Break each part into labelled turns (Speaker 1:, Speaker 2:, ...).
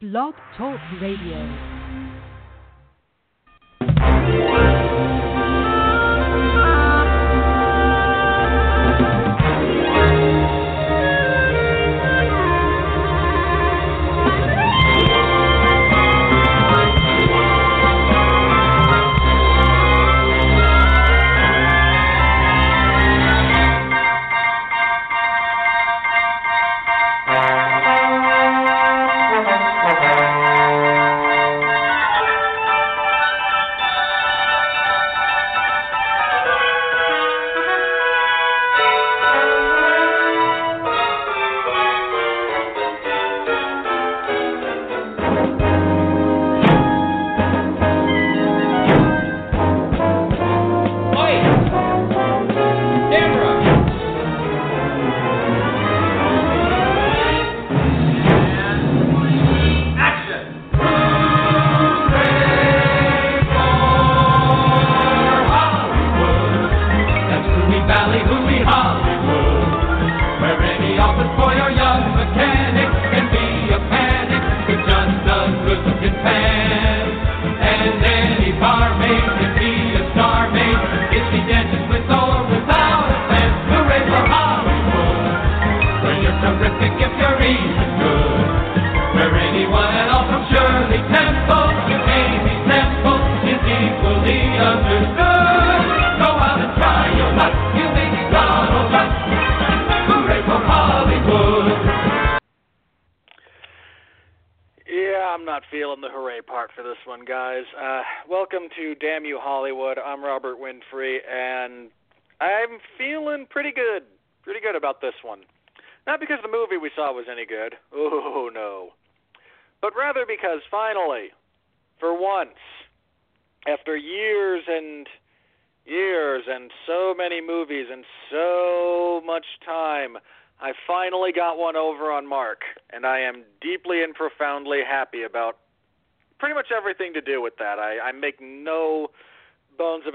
Speaker 1: Blog Talk Radio.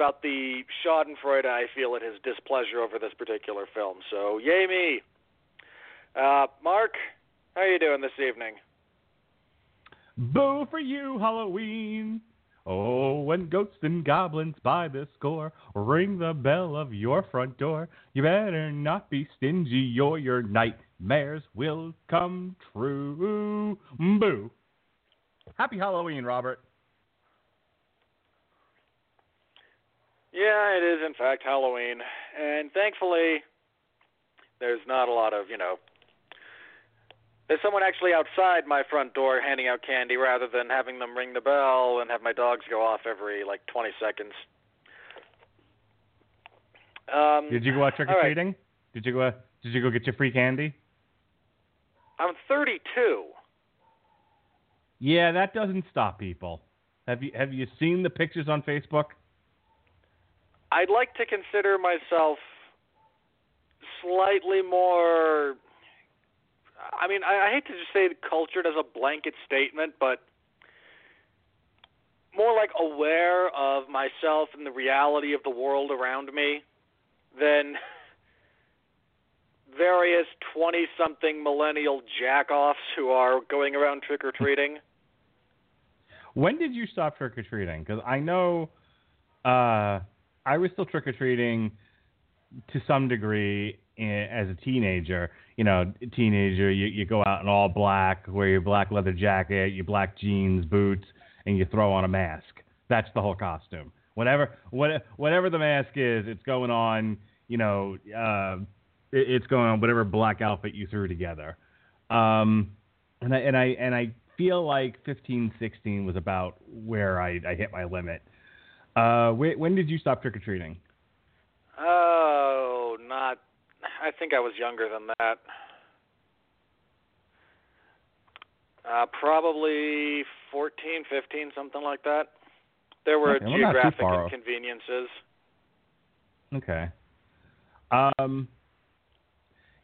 Speaker 2: About the Schadenfreude I feel at his displeasure over this particular film. So, yay me. Uh, Mark, how are you doing this evening?
Speaker 3: Boo for you, Halloween. Oh, when ghosts and goblins by the score ring the bell of your front door, you better not be stingy or your nightmares will come true. Boo. Happy Halloween, Robert.
Speaker 2: Yeah, it is in fact Halloween, and thankfully, there's not a lot of you know. There's someone actually outside my front door handing out candy rather than having them ring the bell and have my dogs go off every like 20 seconds. Um,
Speaker 3: Did you go out trick or treating? Did you go? Did you go get your free candy?
Speaker 2: I'm 32.
Speaker 3: Yeah, that doesn't stop people. Have you Have you seen the pictures on Facebook?
Speaker 2: I'd like to consider myself slightly more. I mean, I, I hate to just say cultured as a blanket statement, but more like aware of myself and the reality of the world around me than various 20 something millennial jackoffs who are going around trick or treating.
Speaker 3: When did you stop trick or treating? Because I know uh, I was still trick or treating to some degree in, as a teenager. You know, teenager, you, you go out in all black, wear your black leather jacket, your black jeans, boots, and you throw on a mask. That's the whole costume. Whatever, what, whatever the mask is, it's going on. You know, uh, it, it's going on whatever black outfit you threw together. Um, and I and I and I feel like 15, 16 was about where I, I hit my limit. Uh, wh- when did you stop trick or treating?
Speaker 2: Oh, not. I think I was younger than that. Uh, probably 14, 15, something like that. There were
Speaker 3: Okay, well, not too
Speaker 2: geographic inconveniences.
Speaker 3: Okay. Um.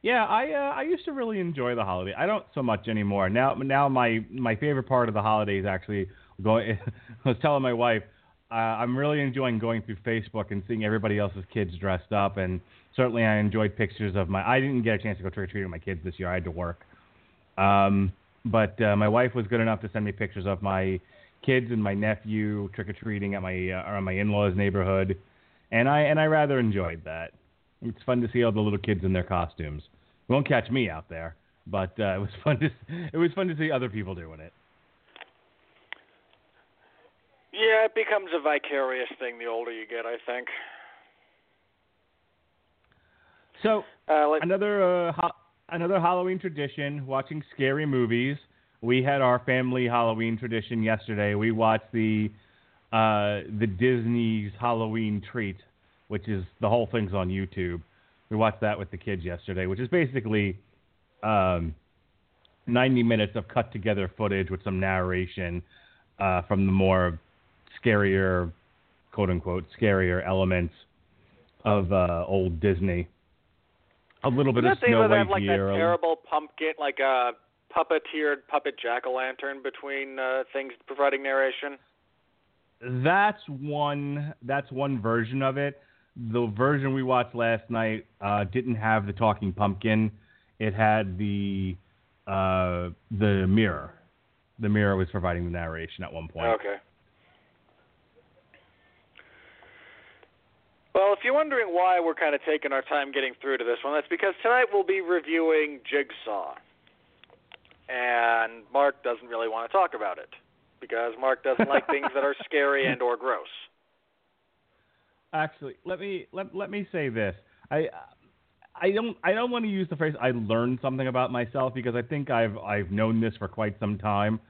Speaker 3: Yeah, I uh, I used to really enjoy the holiday. I don't so much anymore. Now now my my favorite part of the holiday is actually going. I was telling my wife uh, I'm really enjoying going through Facebook and seeing everybody else's kids dressed up, and certainly I enjoyed pictures of my. I didn't get a chance to go trick or treating with my kids this year. I had to work. Um, but uh, my wife was good enough to send me pictures of my kids and my nephew trick or treating at my uh, or my in-laws' neighborhood, and I and I rather enjoyed that. It's fun to see all the little kids in their costumes. Won't catch me out there, but uh, it was fun to it was fun to see other people doing it.
Speaker 2: Yeah, it becomes a vicarious thing the older you get, I think.
Speaker 3: So
Speaker 2: Uh, like,
Speaker 3: another uh, ho- another Halloween tradition: watching scary movies. We had our family Halloween tradition yesterday. We watched the uh, the Disney's Halloween Treat, which is the whole thing's on YouTube. We watched that with the kids yesterday, which is basically um, 90 minutes of cut together footage with some narration uh, from the more scarier, quote unquote, scarier elements of uh, old Disney. A little bit
Speaker 2: Isn't
Speaker 3: of
Speaker 2: that
Speaker 3: Snow White
Speaker 2: have like that
Speaker 3: here. a-
Speaker 2: terrible pumpkin, like a puppeteered puppet jack o' lantern between uh, things providing narration?
Speaker 3: That's one. That's one version of it. The version we watched last night uh, didn't have the talking pumpkin. It had the uh, the mirror. The mirror was providing the narration at one point.
Speaker 2: Okay. Well, if you're wondering why we're kind of taking our time getting through to this one, that's because tonight we'll be reviewing Jigsaw. And Mark doesn't really want to talk about it because Mark doesn't like things that are scary and or gross.
Speaker 3: Actually, let me let, let me say this. I I don't I don't want to use the phrase I learned something about myself because I think I've I've known this for quite some time,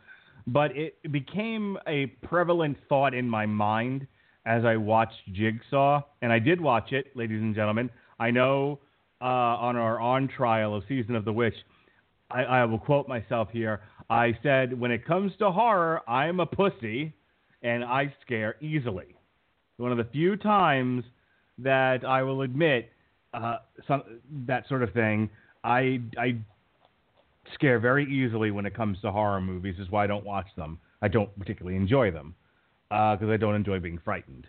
Speaker 3: but it became a prevalent thought in my mind as I watched Jigsaw, and I did watch it, ladies and gentlemen. I know uh, on our on trial of Season of the Witch, I, I will quote myself here. I said, "When it comes to horror, I'm a pussy, and I scare easily." One of the few times that I will admit uh, some that sort of thing. I I scare very easily when it comes to horror movies. Is why I don't watch them. I don't particularly enjoy them Uh, because I don't enjoy being frightened.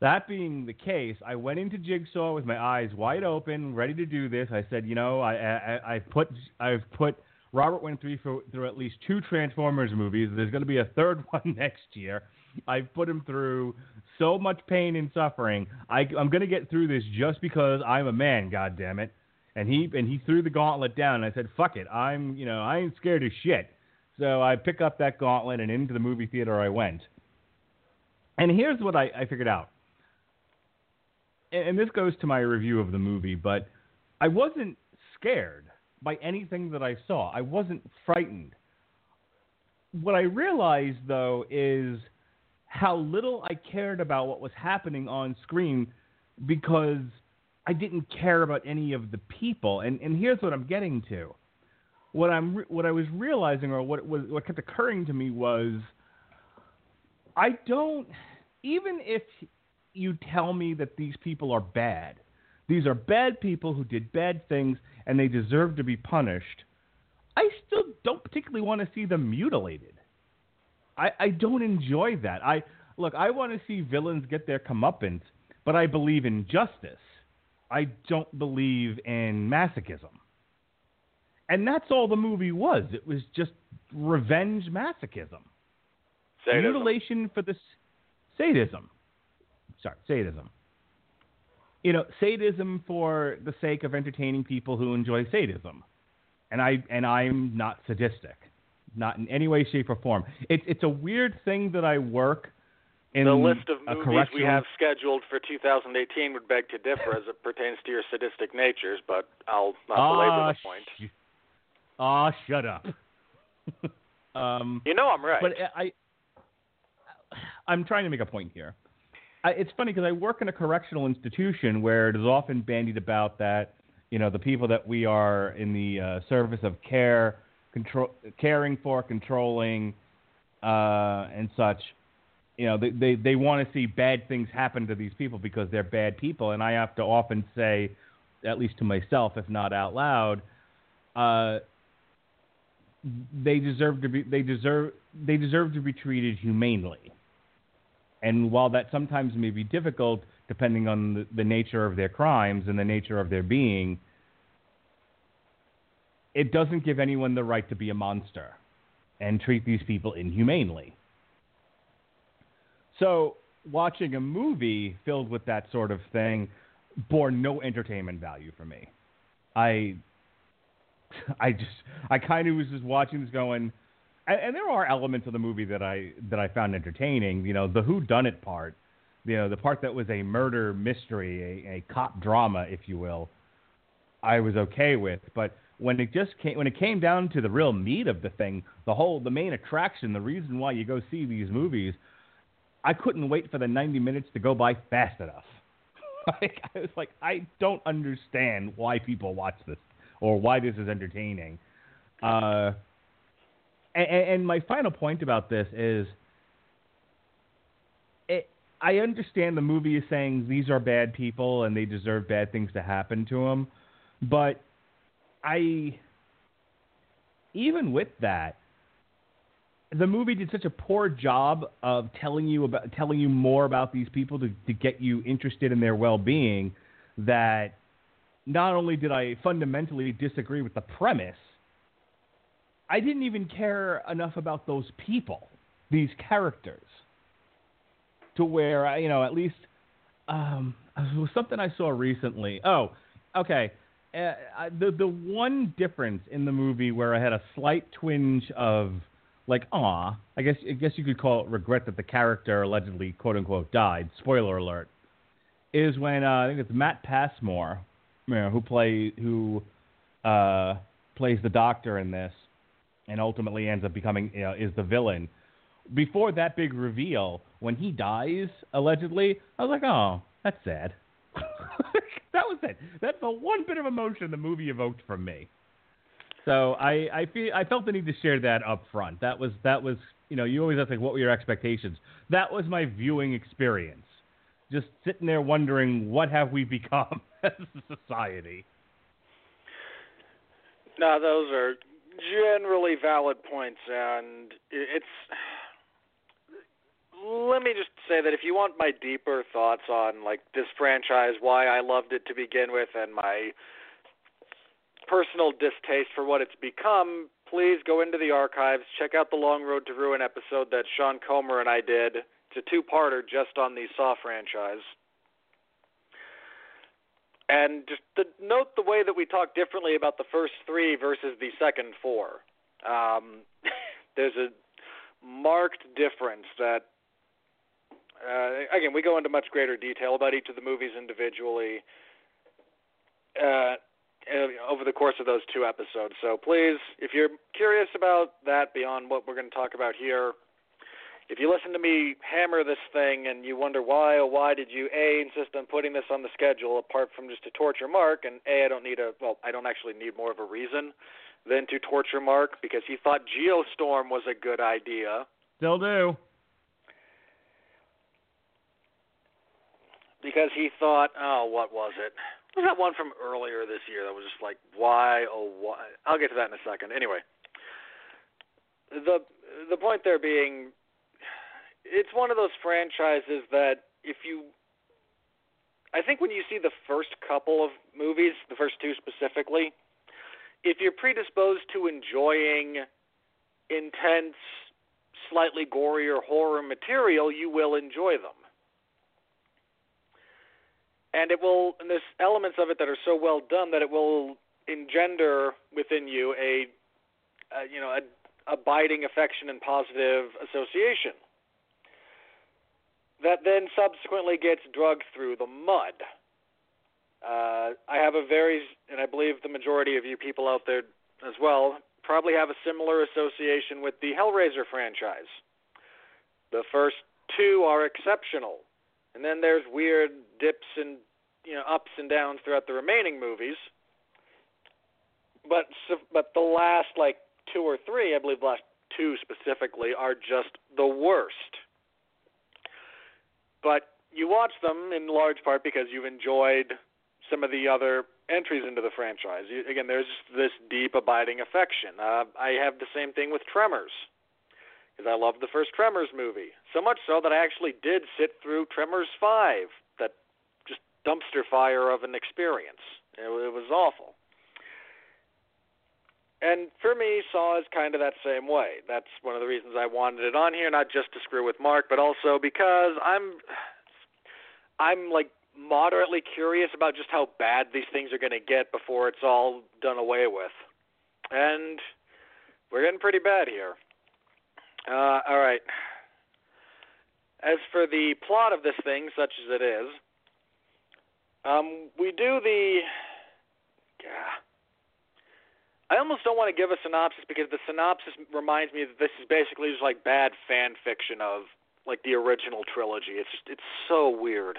Speaker 3: That being the case, I went into Jigsaw with my eyes wide open, ready to do this. I said, you know, I I, I put I've put Robert Winfree through, through at least two Transformers movies. There's going to be a third one next year. I've put him through so much pain and suffering. I, I'm going to get through this just because I'm a man. God damn it! And he and he threw the gauntlet down. And I said, "Fuck it. I'm you know I ain't scared of shit." So I pick up that gauntlet and into the movie theater I went. And here's what I, I figured out. And, and this goes to my review of the movie, but I wasn't scared by anything that I saw. I wasn't frightened. What I realized though is how little I cared about what was happening on screen because I didn't care about any of the people. And and here's what I'm getting to. What I'm what I was realizing or what was what kept occurring to me was I don't even if you tell me that these people are bad. These are bad people who did bad things and they deserve to be punished. I still don't particularly want to see them mutilated. I, I don't enjoy that. I look, I want to see villains get their comeuppance, but I believe in justice. I don't believe in masochism. And that's all the movie was. It was just revenge masochism.
Speaker 2: Sadism.
Speaker 3: Mutilation for the sadism. Sorry, sadism. You know, sadism for the sake of entertaining people who enjoy sadism. And I and I'm not sadistic. Not in any way, shape, or form. It's it's a weird thing that I work in
Speaker 2: the list of movies we have scheduled for 2018 would beg to differ as it pertains to your sadistic natures, but I'll not belabor
Speaker 3: Ah,
Speaker 2: the point.
Speaker 3: sh- Ah, shut up. um,
Speaker 2: You know I'm right.
Speaker 3: But I, I'm trying to make a point here. I, it's funny because I work in a correctional institution where it is often bandied about that you know the people that we are in the uh, service of care, control, caring for, controlling, uh, and such. You know, they they, they want to see bad things happen to these people because they're bad people, and I have to often say, at least to myself, if not out loud, uh, they deserve to be they deserve they deserve to be treated humanely. And while that sometimes may be difficult, depending on the, the nature of their crimes and the nature of their being, it doesn't give anyone the right to be a monster and treat these people inhumanely. So, watching a movie filled with that sort of thing bore no entertainment value for me. I I just I kind of was just watching this going and, there are elements of the movie that I that I found entertaining, you know, the who done it part, you know, the part that was a murder mystery, a, a cop drama, if you will. I was okay with, but when it just came when it came down to the real meat of the thing, the whole the main attraction, the reason why you go see these movies, I couldn't wait for the 90 minutes to go by fast enough. like I was like I don't understand why people watch this or why this is entertaining. Uh, and, and my final point about this is it, I understand the movie is saying these are bad people and they deserve bad things to happen to them, but I even with that, the movie did such a poor job of telling you about telling you more about these people to, to get you interested in their well being that not only did I fundamentally disagree with the premise, I didn't even care enough about those people, these characters, to where I, you know, at least um, it was something I saw recently. Oh, okay uh, the the one difference in the movie where I had a slight twinge of like, ah, I guess I guess you could call it regret that the character allegedly quote unquote died. Spoiler alert. Is when uh, I think it's Matt Passmore, you know, who play who uh, plays the doctor in this, and ultimately ends up becoming is the villain. Before that big reveal, when he dies allegedly, I was like, oh, that's sad. that was it. That's the one bit of emotion the movie evoked from me. So I, I feel I felt the need to share that up front. That was that was you know you always ask like what were your expectations. That was my viewing experience. Just sitting there wondering what have we become as a society.
Speaker 2: No, those are generally valid points, and it's let me just say that if you want my deeper thoughts on like this franchise, why I loved it to begin with, and my personal distaste for what it's become, please go into the archives, check out the Long Road to Ruin episode that Sean Comer and I did. It's a two-parter just on the Saw franchise. And just note the way that we talk differently about the first three versus the second four. Um, there's a marked difference that uh, again, we go into much greater detail about each of the movies individually uh, over the course of those two episodes. So please, if you're curious about that beyond what we're going to talk about here, if you listen to me hammer this thing and you wonder why, oh, why did you A, insist on putting this on the schedule apart from just to torture Mark, and A, I don't need a, well, I don't actually need more of a reason than to torture Mark because he thought Geostorm was a good idea.
Speaker 3: Still do.
Speaker 2: because he thought, oh, what was it? Was that one from earlier this year that was just like, why, oh, why? I'll get to that in a second. Anyway, the the point there being, it's one of those franchises that if you, I think when you see the first couple of movies, the first two specifically, if you're predisposed to enjoying intense, slightly gorier horror material, you will enjoy them. And it will and there's elements of it that are so well done that it will engender within you a, a you know a abiding affection and positive association that then subsequently gets drugged through the mud. Uh, I have a very, and I believe the majority of you people out there as well probably have a similar association with the Hellraiser franchise. The first two are exceptional, and then there's weird dips and you know ups and downs throughout the remaining movies. But but the last like two or three, I believe the last two specifically, are just the worst. But you watch them in large part because you've enjoyed some of the other entries into the franchise. You, again, there's this deep, abiding affection. Uh, I have the same thing with Tremors because I loved the first Tremors movie so much so that I actually did sit through Tremors Five, that just dumpster fire of an experience. It, it was awful. And for me, Saw is kind of that same way. That's one of the reasons I wanted it on here, not just to screw with Mark, but also because I'm, I'm like moderately curious about just how bad these things are going to get before it's all done away with, and we're getting pretty bad here. Uh, all right. As for the plot of this thing, such as it is, um, we do the. Yeah. I almost don't want to give a synopsis because the synopsis reminds me that this is basically just like bad fan fiction of like the original trilogy. It's just, it's so weird.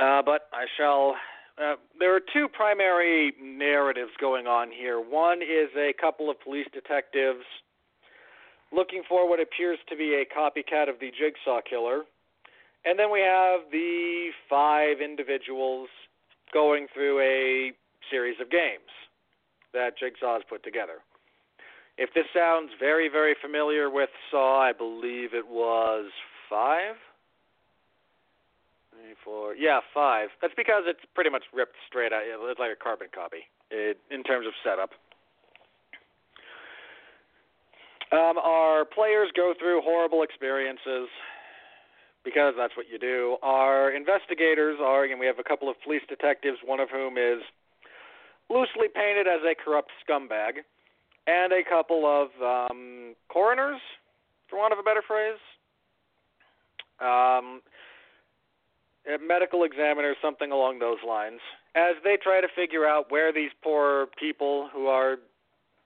Speaker 2: Uh, but I shall. Uh, there are two primary narratives going on here. One is a couple of police detectives looking for what appears to be a copycat of the Jigsaw Killer, and then we have the five individuals going through a series of games that Jigsaw has put together. If this sounds very, very familiar with Saw, I believe it was five. Four, yeah, five. That's because it's pretty much ripped straight out. It's like a carbon copy it, in terms of setup. Um, our players go through horrible experiences because that's what you do. Our investigators are, and we have a couple of police detectives, one of whom is loosely painted as a corrupt scumbag, and a couple of um, coroners, for want of a better phrase. Um, medical examiners, something along those lines, as they try to figure out where these poor people who are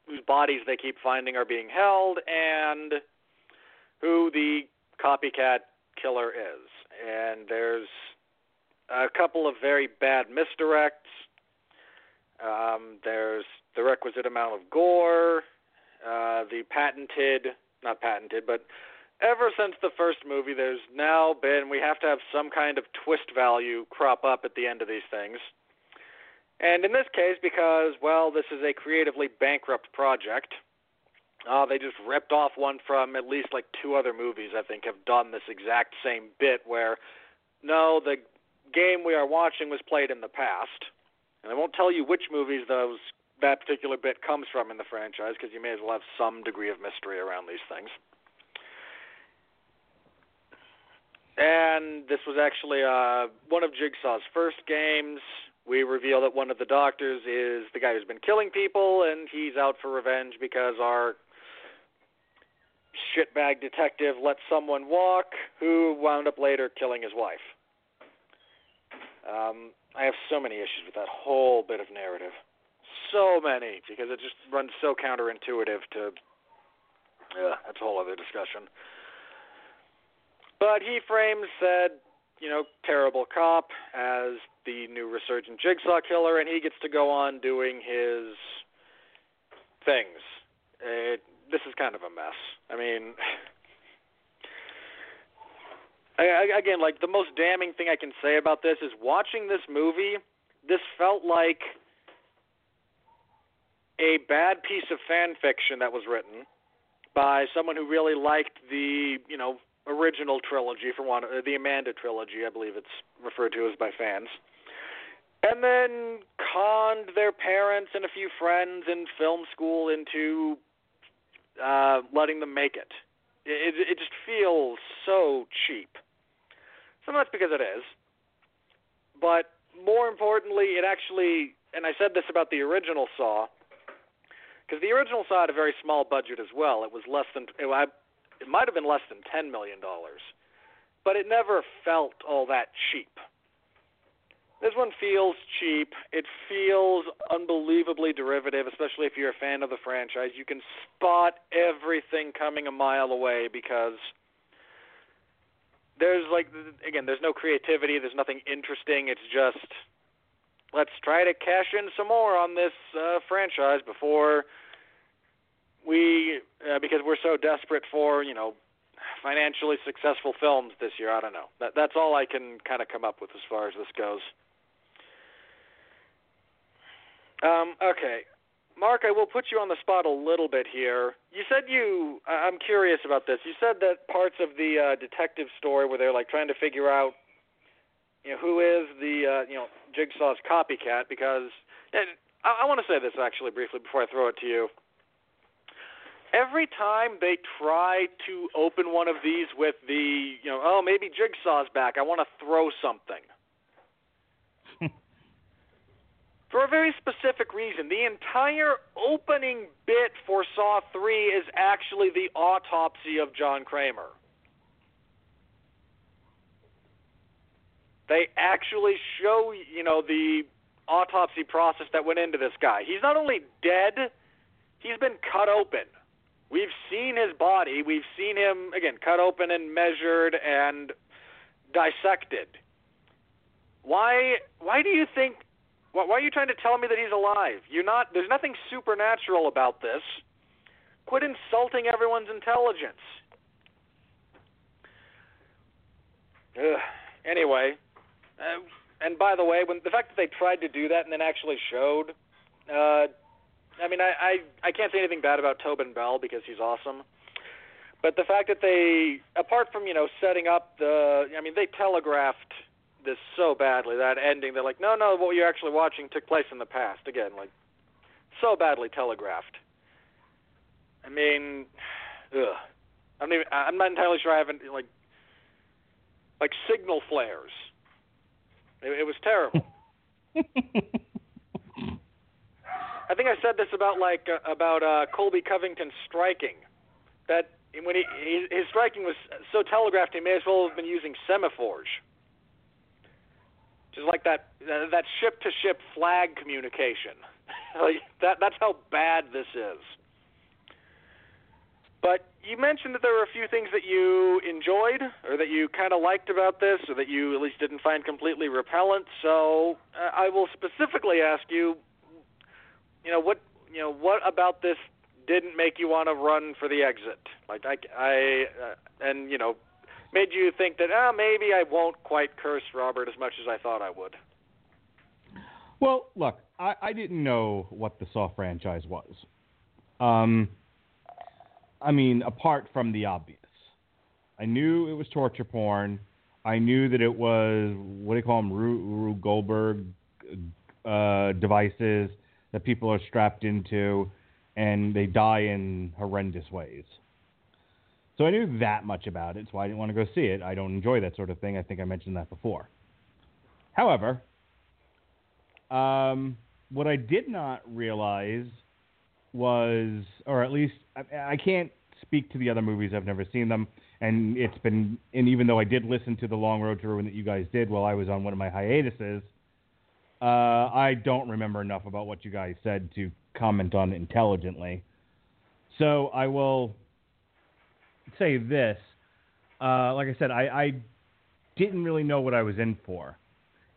Speaker 2: whose bodies they keep finding are being held and who the copycat killer is. And there's a couple of very bad misdirects. Um, there's the requisite amount of gore, uh, the patented, not patented, but ever since the first movie, there's now been, we have to have some kind of twist value crop up at the end of these things. And in this case, because, well, this is a creatively bankrupt project, uh, they just ripped off one from at least like two other movies, I think, have done this exact same bit where, no, the game we are watching was played in the past. And I won't tell you which movies those that particular bit comes from in the franchise because you may as well have some degree of mystery around these things. And this was actually uh, one of Jigsaw's first games we reveal that one of the doctors is the guy who's been killing people, and he's out for revenge because our shitbag detective let someone walk who wound up later killing his wife. Um, I have so many issues with that whole bit of narrative. So many, because it just runs so counterintuitive to. Yeah, that's a whole other discussion. But he frames said you know, terrible cop as the new resurgent jigsaw killer, and he gets to go on doing his things. It, this is kind of a mess. I mean, I, again, like the most damning thing I can say about this is watching this movie. This felt like a bad piece of fan fiction that was written by someone who really liked the, you know, original trilogy for one, uh, the Amanda trilogy, I believe it's referred to as by fans. And then conned their parents and a few friends in film school into uh, letting them make it. It, it just feels so cheap. Some of that's because it is, but more importantly, it actually. And I said this about the original Saw, because the original Saw had a very small budget as well. It was less than. It, it might have been less than $10 million, but it never felt all that cheap. This one feels cheap. It feels unbelievably derivative, especially if you're a fan of the franchise. You can spot everything coming a mile away because there's like again, there's no creativity, there's nothing interesting. It's just let's try to cash in some more on this uh, franchise before we uh, because we're so desperate for you know financially successful films this year. I don't know. That that's all I can kind of come up with as far as this goes. Um, okay, Mark, I will put you on the spot a little bit here. You said you. I'm curious about this. You said that parts of the uh, detective story where they're like trying to figure out, you know, who is the uh, you know Jigsaw's copycat because I, I want to say this actually briefly before I throw it to you. Every time they try to open one of these with the, you know, oh maybe Jigsaw's back, I want to throw something. For a very specific reason. The entire opening bit for Saw 3 is actually the autopsy of John Kramer. They actually show, you know, the autopsy process that went into this guy. He's not only dead, he's been cut open. We've seen his body. We've seen him again cut open and measured and dissected. Why why do you think why, why are you trying to tell me that he's alive? You're not there's nothing supernatural about this. Quit insulting everyone's intelligence. Ugh. Anyway, uh, and by the way, when the fact that they tried to do that and then actually showed, uh, I mean, I, I I can't say anything bad about Tobin Bell because he's awesome. But the fact that they, apart from you know setting up the, I mean, they telegraphed this so badly that ending. They're like, no, no, what you're actually watching took place in the past. Again, like so badly telegraphed. I mean, ugh. I'm not even, I'm not entirely sure I haven't like like signal flares. It, it was terrible. I think I said this about like uh, about uh, Colby Covington striking. That when he, he his striking was so telegraphed, he may as well have been using semaphores. Just like that uh, that ship to ship flag communication. that that's how bad this is. But you mentioned that there were a few things that you enjoyed or that you kind of liked about this or that you at least didn't find completely repellent. So uh, I will specifically ask you, you know, what you know, what about this didn't make you want to run for the exit? Like I, I uh, and you know, made you think that ah, oh, maybe I won't quite curse Robert as much as I thought I would.
Speaker 3: Well, look, I, I didn't know what the Saw franchise was. Um, I mean, apart from the obvious. I knew it was torture porn. I knew that it was what do you call them, Rube Goldberg uh, devices that people are strapped into, and they die in horrendous ways. So I knew that much about it, so I didn't want to go see it. I don't enjoy that sort of thing. I think I mentioned that before. However, um, what I did not realize was, or at least I, I can't speak to the other movies. I've never seen them, and it's been. And even though I did listen to the Long Road to Ruin that you guys did while I was on one of my hiatuses, uh, I don't remember enough about what you guys said to comment on intelligently. So I will say this. Uh, like I said, I, I didn't really know what I was in for,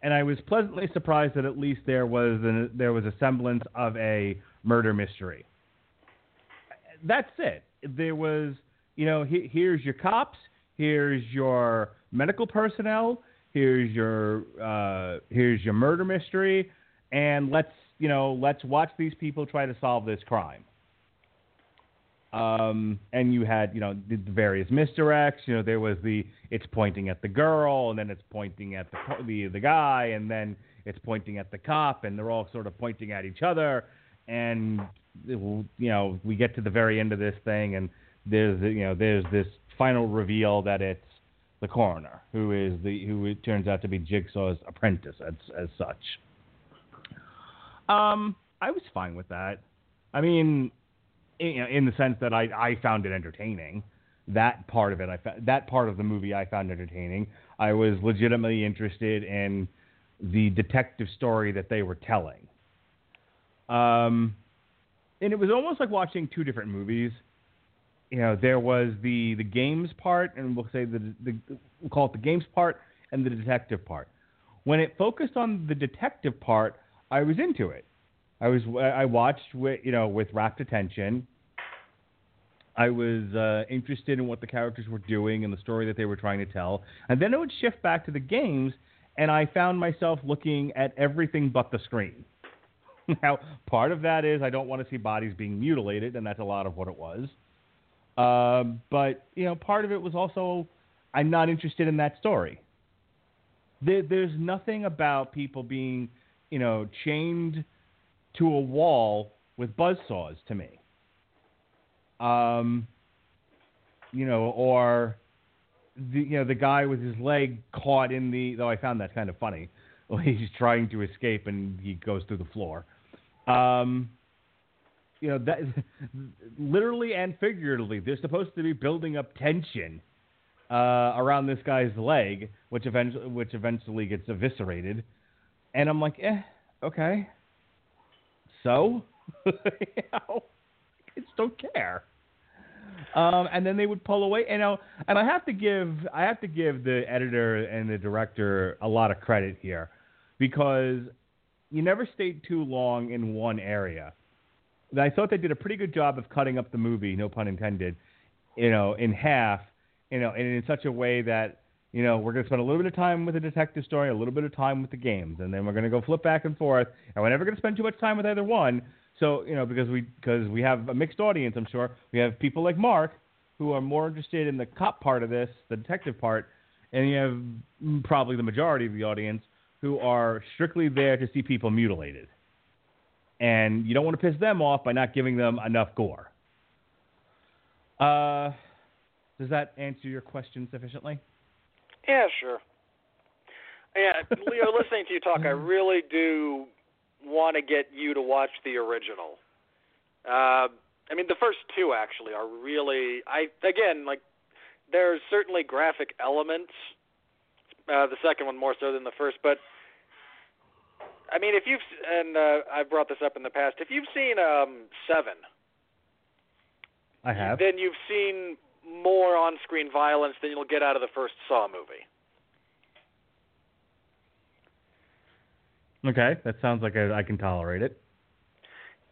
Speaker 3: and I was pleasantly surprised that at least there was an, there was a semblance of a murder mystery. That's it. There was, you know, he, here's your cops, here's your medical personnel, here's your uh, here's your murder mystery, and let's you know let's watch these people try to solve this crime. Um, and you had you know the, various misdirects. You know there was the it's pointing at the girl, and then it's pointing at the the the guy, and then it's pointing at the cop, and they're all sort of pointing at each other and you know we get to the very end of this thing, and there's you know there's this final reveal that it's the coroner who is the who it turns out to be Jigsaw's apprentice as as such. Um, I was fine with that. I mean, in, in the sense that I I found it entertaining. That part of it, I that part of the movie I found entertaining. I was legitimately interested in the detective story that they were telling. Um, and it was almost like watching two different movies. You know, there was the the games part, and we'll say the, the we'll call it the games part and the detective part. When it focused on the detective part, I was into it. I was I watched with you know with rapt attention. I was uh, interested in what the characters were doing and the story that they were trying to tell, and then it would shift back to the games, and I found myself looking at everything but the screen. now, part of that is I don't want to see bodies being mutilated, and that's a lot of what it was. Uh, but you know, part of it was also I'm not interested in that story. There, there's nothing about people being, you know, chained to a wall with buzz saws to me. Um, you know, or the you know the guy with his leg caught in the. Though I found that kind of funny. Well, he's trying to escape and he goes through the floor. Um, you know that literally and figuratively, they're supposed to be building up tension uh, around this guy's leg, which eventually which eventually gets eviscerated. And I'm like, eh, okay. So, you know, just don't care. Um, and then they would pull away. You know, and I have to give I have to give the editor and the director a lot of credit here because you never stayed too long in one area. And I thought they did a pretty good job of cutting up the movie, no pun intended, you know, in half, you know, and in such a way that you know, we're going to spend a little bit of time with the detective story, a little bit of time with the games, and then we're going to go flip back and forth. And we're never going to spend too much time with either one. So, you know, because we because we have a mixed audience, I'm sure we have people like Mark who are more interested in the cop part of this, the detective part, and you have probably the majority of the audience who are strictly there to see people mutilated. And you don't want to piss them off by not giving them enough gore. Uh, does that answer your question sufficiently?
Speaker 2: Yeah, sure. Yeah, Leo, listening to you talk, I really do want to get you to watch the original. Uh, I mean, the first two actually are really. I again like. There's certainly graphic elements. Uh, the second one more so than the first, but I mean, if you've and uh, I've brought this up in the past, if you've seen um, Seven,
Speaker 3: I have.
Speaker 2: then you've seen more on-screen violence than you'll get out of the first Saw movie.
Speaker 3: Okay, that sounds like I, I can tolerate it.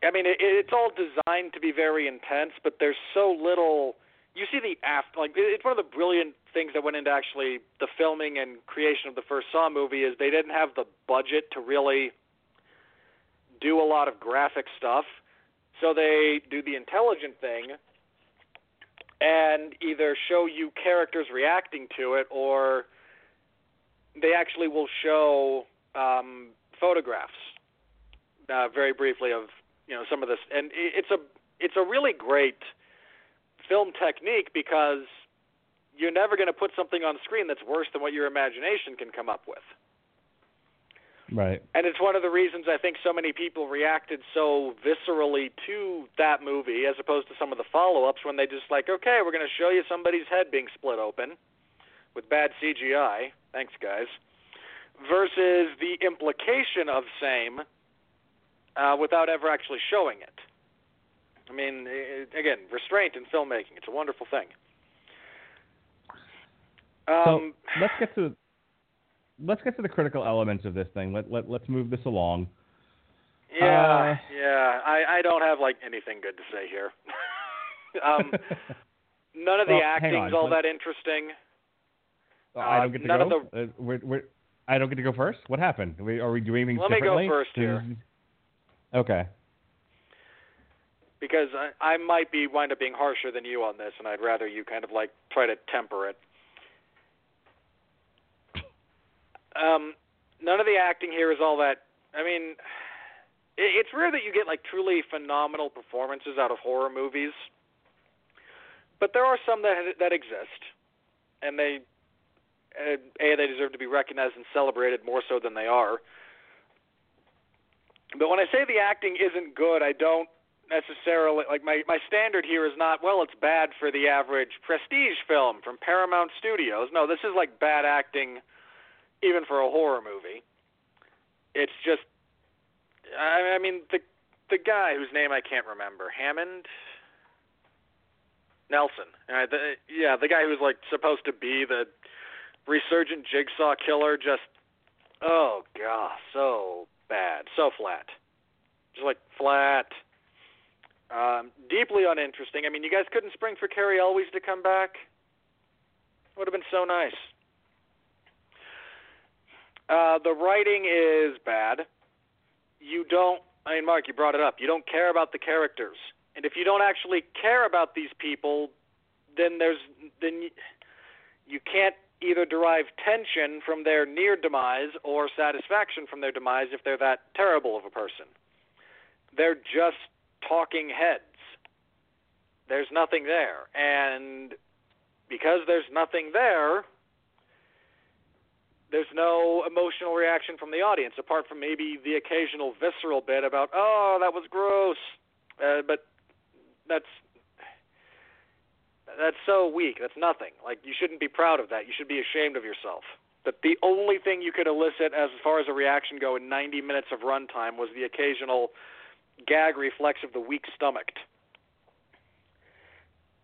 Speaker 2: I mean, it, it's all designed to be very intense, but there's so little. You see the after, like it's one of the brilliant things that went into actually the filming and creation of the first Saw movie is they didn't have the budget to really do a lot of graphic stuff, so they do the intelligent thing and either show you characters reacting to it or they actually will show um, photographs uh, very briefly of you know some of this and it's a it's a really great film technique because you're never going to put something on screen that's worse than what your imagination can come up with.
Speaker 3: Right.
Speaker 2: And it's one of the reasons I think so many people reacted so viscerally to that movie as opposed to some of the follow ups when they just like, okay, we're going to show you somebody's head being split open with bad CGI. Thanks, guys. Versus the implication of same uh, without ever actually showing it. I mean, it, again, restraint in filmmaking. It's a wonderful thing. Um,
Speaker 3: so let's get to let's get to the critical elements of this thing. Let let let's move this along.
Speaker 2: Yeah,
Speaker 3: Uh,
Speaker 2: yeah. I I don't have like anything good to say here. um, none of the
Speaker 3: Well,
Speaker 2: acting's all that interesting.
Speaker 3: I
Speaker 2: Uh,
Speaker 3: don't get to
Speaker 2: none
Speaker 3: go.
Speaker 2: of
Speaker 3: Uh, we're, we're, I don't get to go first. What happened? Are we, are we doing anything
Speaker 2: Let me go first here.
Speaker 3: Okay.
Speaker 2: because I, I might be wind up being harsher than you on this, and I'd rather you kind of like try to temper it. Um, none of the acting here is all that. I mean, it, it's rare that you get like truly phenomenal performances out of horror movies, but there are some that that exist, and they a they deserve to be recognized and celebrated more so than they are. But when I say the acting isn't good, I don't necessarily like my my standard here is not well it's bad for the average prestige film from Paramount Studios. No, this is like bad acting even for a horror movie. It's just I, I mean the the guy whose name I can't remember, Hammond Nelson. Uh, the, yeah, the guy who's like supposed to be the resurgent jigsaw killer just oh god, so bad, so flat. Just like flat. Um, deeply uninteresting. I mean, you guys couldn't spring for Cary Elwes to come back. Would have been so nice. Uh, the writing is bad. You don't. I mean, Mark, you brought it up. You don't care about the characters, and if you don't actually care about these people, then there's then you, you can't either derive tension from their near demise or satisfaction from their demise if they're that terrible of a person. they're just talking heads. There's nothing there. And because there's nothing there, there's no emotional reaction from the audience apart from maybe the occasional visceral bit about, "Oh, that was gross." Uh, but that's that's so weak. That's nothing. Like you shouldn't be proud of that. You should be ashamed of yourself. But the only thing you could elicit as far as a reaction go in 90 minutes of runtime was the occasional gag reflex of the weak stomached.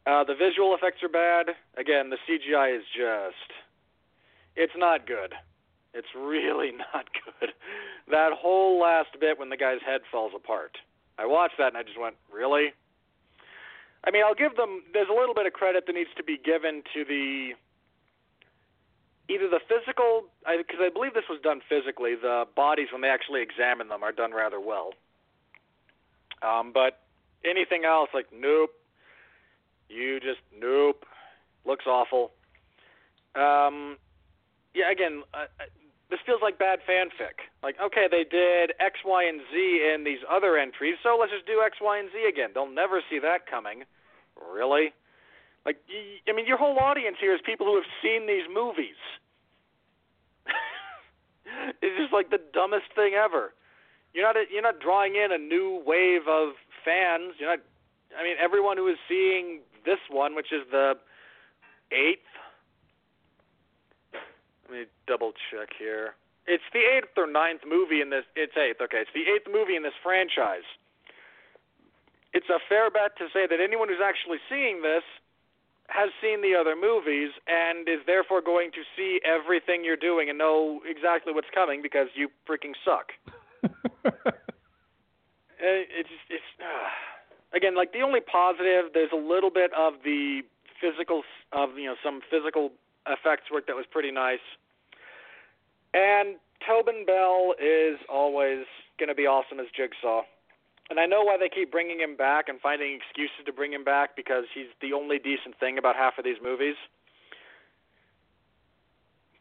Speaker 2: Uh, the visual effects are bad. Again, the CGI is just. It's not good. It's really not good. That whole last bit when the guy's head falls apart. I watched that and I just went, really? I mean, I'll give them. There's a little bit of credit that needs to be given to the either the physical, because I, I believe this was done physically. The bodies, when they actually examine them, are done rather well. Um, but anything else, like nope, you just nope, looks awful. Um, yeah, again, uh, uh this feels like bad fanfic. Like, okay, they did X, Y, and Z in these other entries, so let's just do X, Y, and Z again. They'll never see that coming. Really? Like, I mean, your whole audience here is people who have seen these movies. it's just like the dumbest thing ever. You're not you're not drawing in a new wave of fans. You're not. I mean, everyone who is seeing this one, which is the eighth let me double check here. It's the eighth or ninth movie in this. It's eighth. Okay, it's the eighth movie in this franchise. It's a fair bet to say that anyone who's actually seeing this has seen the other movies and is therefore going to see everything you're doing and know exactly what's coming because you freaking suck. it's it's uh, again like the only positive. There's a little bit of the physical of you know some physical effects work that was pretty nice. And Tobin Bell is always going to be awesome as Jigsaw. And I know why they keep bringing him back and finding excuses to bring him back because he's the only decent thing about half of these movies.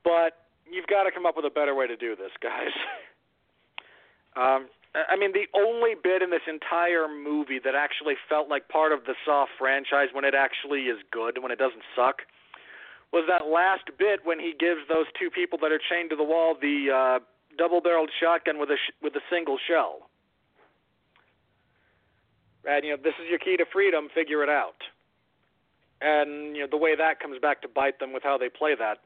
Speaker 2: But you've got to come up with a better way to do this, guys. um, I mean, the only bit in this entire movie that actually felt like part of the Saw franchise when it actually is good, when it doesn't suck, was that last bit when he gives those two people that are chained to the wall the uh, double-barreled shotgun with a sh- with a single shell. And you know, this is your key to freedom. Figure it out. And you know, the way that comes back to bite them with how they play that,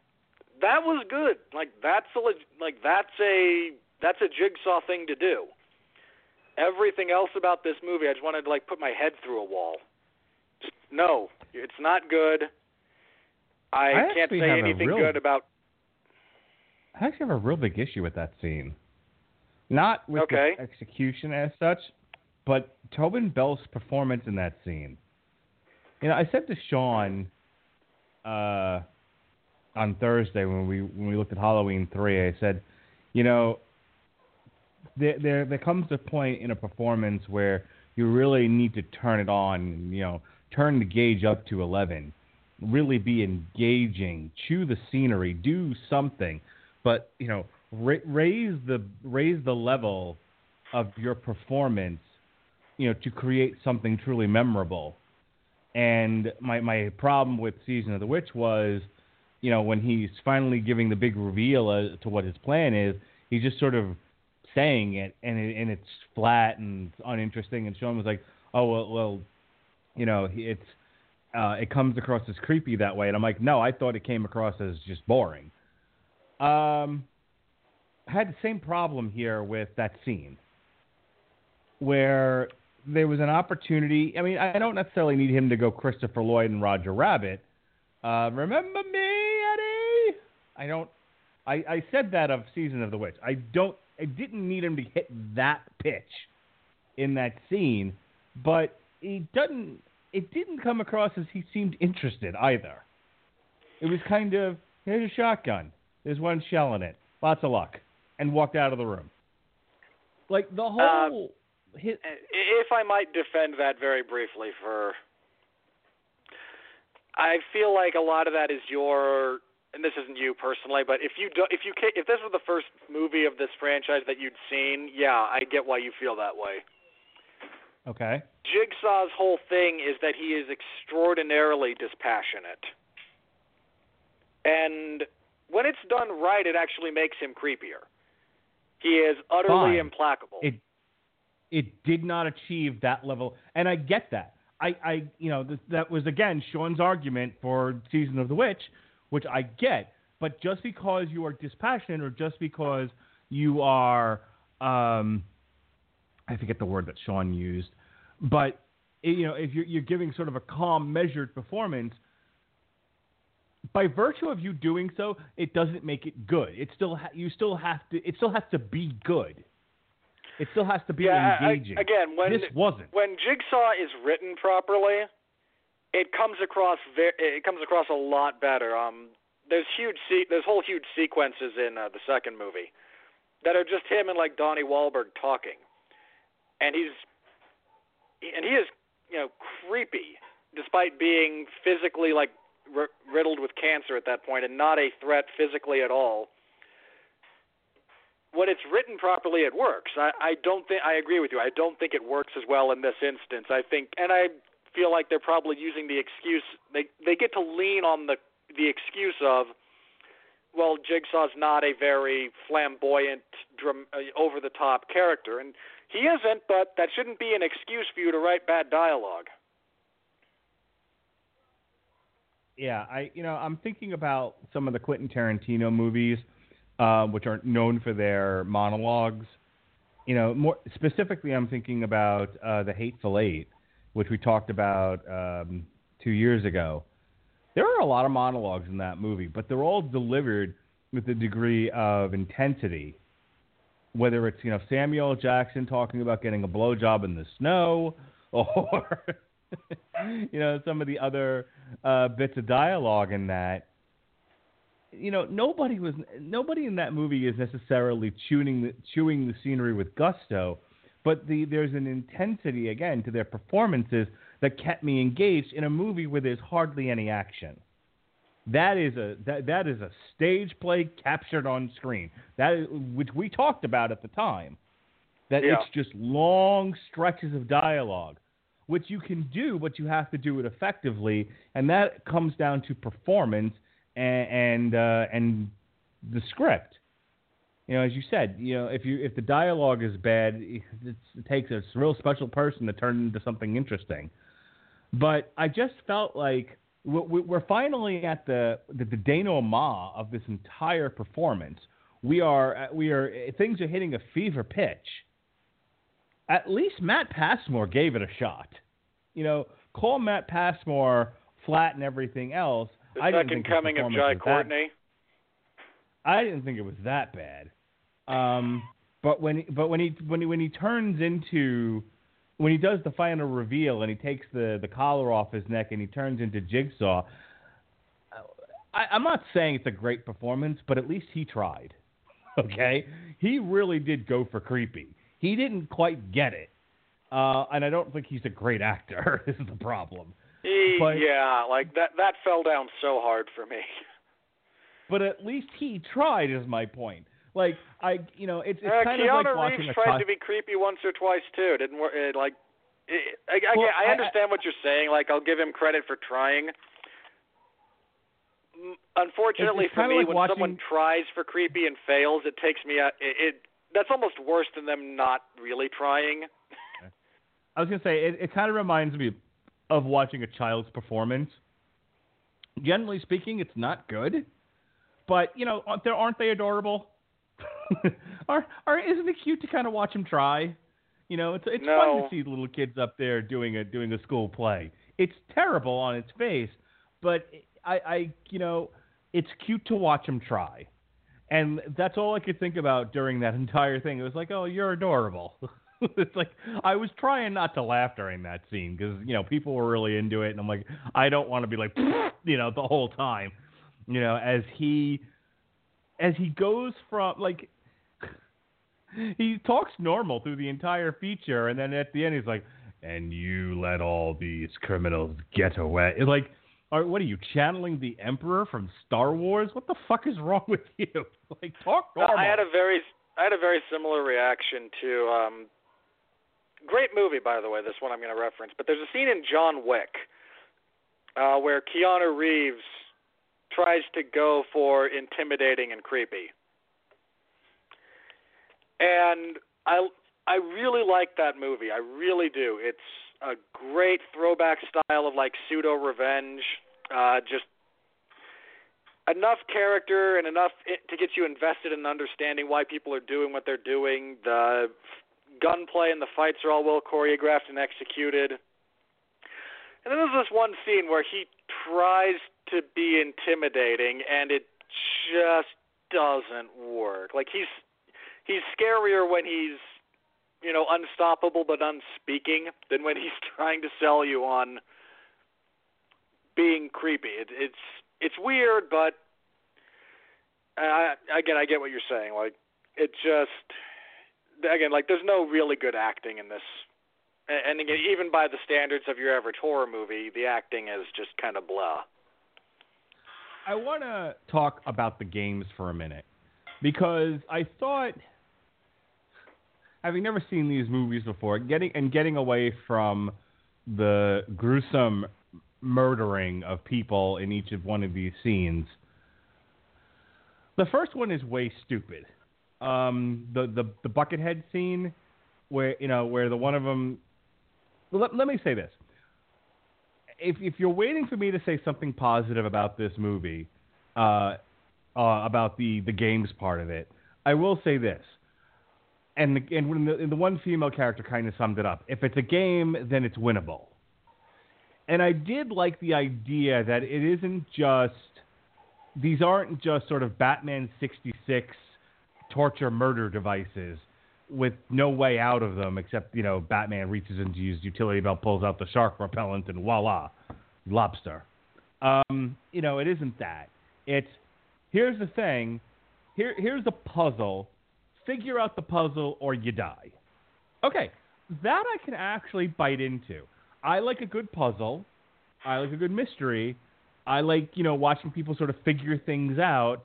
Speaker 2: that was good. Like that's a like that's a that's a jigsaw thing to do. Everything else about this movie, I just wanted to like put my head through a wall. Just no, it's not good I, I can't say anything real, good about.
Speaker 3: I actually have a real big issue with that scene. Not with
Speaker 2: okay.
Speaker 3: the execution as such, but Tobin Bell's performance in that scene. You know, I said to Sean uh, on Thursday when we when we looked at Halloween three, I said, you know, there there there comes a point in a performance where you really need to turn it on, you know, turn the gauge up to eleven really be engaging, chew the scenery, do something, but you know, ra- raise the raise the level of your performance, you know, to create something truly memorable. And my my problem with Season of the Witch was, you know, when he's finally giving the big reveal as to what his plan is, he's just sort of saying it, and it, and it's flat and uninteresting. And Sean was like, "Oh well, well, you know, it's." Uh, it comes across as creepy that way. And I'm like, no, I thought it came across as just boring. Um, I had the same problem here with that scene where there was an opportunity. I mean, I don't necessarily need him to go Christopher Lloyd and Roger Rabbit. Uh, remember me, Eddie? I don't. I, I said that of Season of the Witch. I don't. I didn't need him to hit that pitch in that scene, but he doesn't it didn't come across as he seemed interested either. It was kind of here's a shotgun. There's one shell in it. Lots of luck, and walked out of the room. Like the whole.
Speaker 2: Uh, hit, if I might defend that very briefly, for I feel like a lot of that is your, and this isn't you personally, but if you do, if you if this was the first movie of this franchise that you'd seen, yeah, I get why you feel that way.
Speaker 3: Okay.
Speaker 2: Jigsaw's whole thing is that he is extraordinarily dispassionate. And when it's done right, it actually makes him creepier. He is utterly
Speaker 3: Fine.
Speaker 2: implacable.
Speaker 3: It it did not achieve that level, and I get that. I, I you know, th- that was again Sean's argument for Season of the Witch, which I get. But just because you are dispassionate, or just because you are, um, I forget the word that Sean used, but you know, if you're, you're giving sort of a calm, measured performance, by virtue of you doing so, it doesn't make it good. It still ha- you still have to. It still has to be good. It still has to be
Speaker 2: yeah, I- I-
Speaker 3: engaging.
Speaker 2: again, when
Speaker 3: this wasn't.
Speaker 2: when Jigsaw is written properly, it comes across ve- it comes across a lot better. Um, there's huge se- there's whole huge sequences in uh, the second movie that are just him and like Donnie Wahlberg talking, and he's and he is you know creepy despite being physically like r- riddled with cancer at that point and not a threat physically at all. When it's written properly, it works. I, I don't think I agree with you. I don't think it works as well in this instance. I think, and I feel like they're probably using the excuse. They they get to lean on the the excuse of, well, Jigsaw's not a very flamboyant, dram, uh, over the top character, and he isn't. But that shouldn't be an excuse for you to write bad dialogue.
Speaker 3: Yeah, I you know I'm thinking about some of the Quentin Tarantino movies, uh, which are known for their monologues. You know, more specifically, I'm thinking about uh, the Hateful Eight, which we talked about um, two years ago. There are a lot of monologues in that movie, but they're all delivered with a degree of intensity. Whether it's you know Samuel Jackson talking about getting a blowjob in the snow, or you know some of the other uh, bits of dialogue in that. You know, nobody was nobody in that movie is necessarily chewing the, chewing the scenery with gusto, but the, there's an intensity again to their performances that kept me engaged in a movie where there's hardly any action. That is a that, that is a stage play captured on screen. That is, which we talked about at the time. That
Speaker 2: Yeah.
Speaker 3: it's just long stretches of dialogue which you can do, but you have to do it effectively, and that comes down to performance and and, uh, and the script. You know, as you said, you know, if you if the dialogue is bad, it's, it takes a real special person to turn it into something interesting. But I just felt like we're finally at the the, the denouement of this entire performance. We are we are things are hitting a fever pitch at least Matt Passmore gave it a shot. You know, call Matt Passmore flat and everything else.
Speaker 2: The
Speaker 3: I didn't
Speaker 2: second coming of Jai
Speaker 3: that-
Speaker 2: Courtney.
Speaker 3: I didn't think it was that bad. Um, but when but when he when he when he turns into when he does the final reveal and he takes the the collar off his neck and he turns into Jigsaw, I, I'm not saying it's a great performance, but at least he tried. Okay, he really did go for creepy. He didn't quite get it, uh, and I don't think he's a great actor. is the problem.
Speaker 2: He,
Speaker 3: But-
Speaker 2: yeah, like that that fell down so hard for me.
Speaker 3: But at least he tried. Is my point. Like I, you know, it's it's
Speaker 2: Uh,
Speaker 3: kind
Speaker 2: Keanu
Speaker 3: of like watching
Speaker 2: Reeves
Speaker 3: a
Speaker 2: tried to be creepy once or twice too. It didn't work. It, like, it, I, I,
Speaker 3: Well,
Speaker 2: I
Speaker 3: I-
Speaker 2: understand what you're saying. Like, I'll give him credit for trying. Unfortunately
Speaker 3: it's
Speaker 2: for me,
Speaker 3: like
Speaker 2: when
Speaker 3: watching-
Speaker 2: someone tries for creepy and fails, it takes me out. It, it that's almost worse than them not really trying.
Speaker 3: I was gonna say it, it kind of reminds me of watching a child's performance. Generally speaking, it's not good, but you know, there, aren't they adorable? are, are isn't it cute to kind of watch them try? You know, it's it's fun to see little kids up there doing a doing a school play. It's terrible on its face, but I, I you know, it's cute to watch them try. And that's all I could think about during that entire thing. It was like, oh, you're adorable. it's like I was trying not to laugh during that scene because you know people were really into it, and I'm like, I don't want to be like, you know, the whole time, you know, as he as he goes from like he talks normal through the entire feature, and then at the end he's like, and you let all these criminals get away. It's like, are, what are you channeling the Emperor from Star Wars? What the fuck is wrong with you? Like, talk normal.
Speaker 2: I had a very I had a very similar reaction to um great movie, by the way. This one I'm going to reference, but there's a scene in John Wick uh, where Keanu Reeves tries to go for intimidating and creepy, and I I really like that movie. I really do. It's a great throwback style of like pseudo revenge. Uh, just enough character and enough to get you invested in understanding why people are doing what they're doing. The gunplay and the fights are all well choreographed and executed. And then there's this one scene where he tries to be intimidating and it just doesn't work. Like he's he's scarier when he's you know unstoppable but unspeaking than when he's trying to sell you on being creepy. It, it's it's weird, but I, again, I get what you're saying. Like, it just again, like, there's no really good acting in this. And again, even by the standards of your average horror movie, the acting is just kind of blah.
Speaker 3: I want to talk about the games for a minute because I thought, having never seen these movies before, getting and getting away from the gruesome murdering of people in each of one of these scenes. The first one is way stupid. Um, the the the buckethead scene, where you know where the one of them. Let, let me say this. If if you're waiting for me to say something positive about this movie, uh, uh, about the the games part of it, I will say this. And the, and when the, and the one female character kind of summed it up. If it's a game, then it's winnable and I did like the idea that it isn't just these aren't just sort of Batman 66 torture murder devices with no way out of them except, you know, Batman reaches into his utility belt, pulls out the shark repellent, and voila, lobster. Um, you know, it isn't that. It's here's the thing, here here's the puzzle. Figure out the puzzle or you die. Okay, that I can actually bite into. I like a good puzzle. I like a good mystery. I like, you know, watching people sort of figure things out.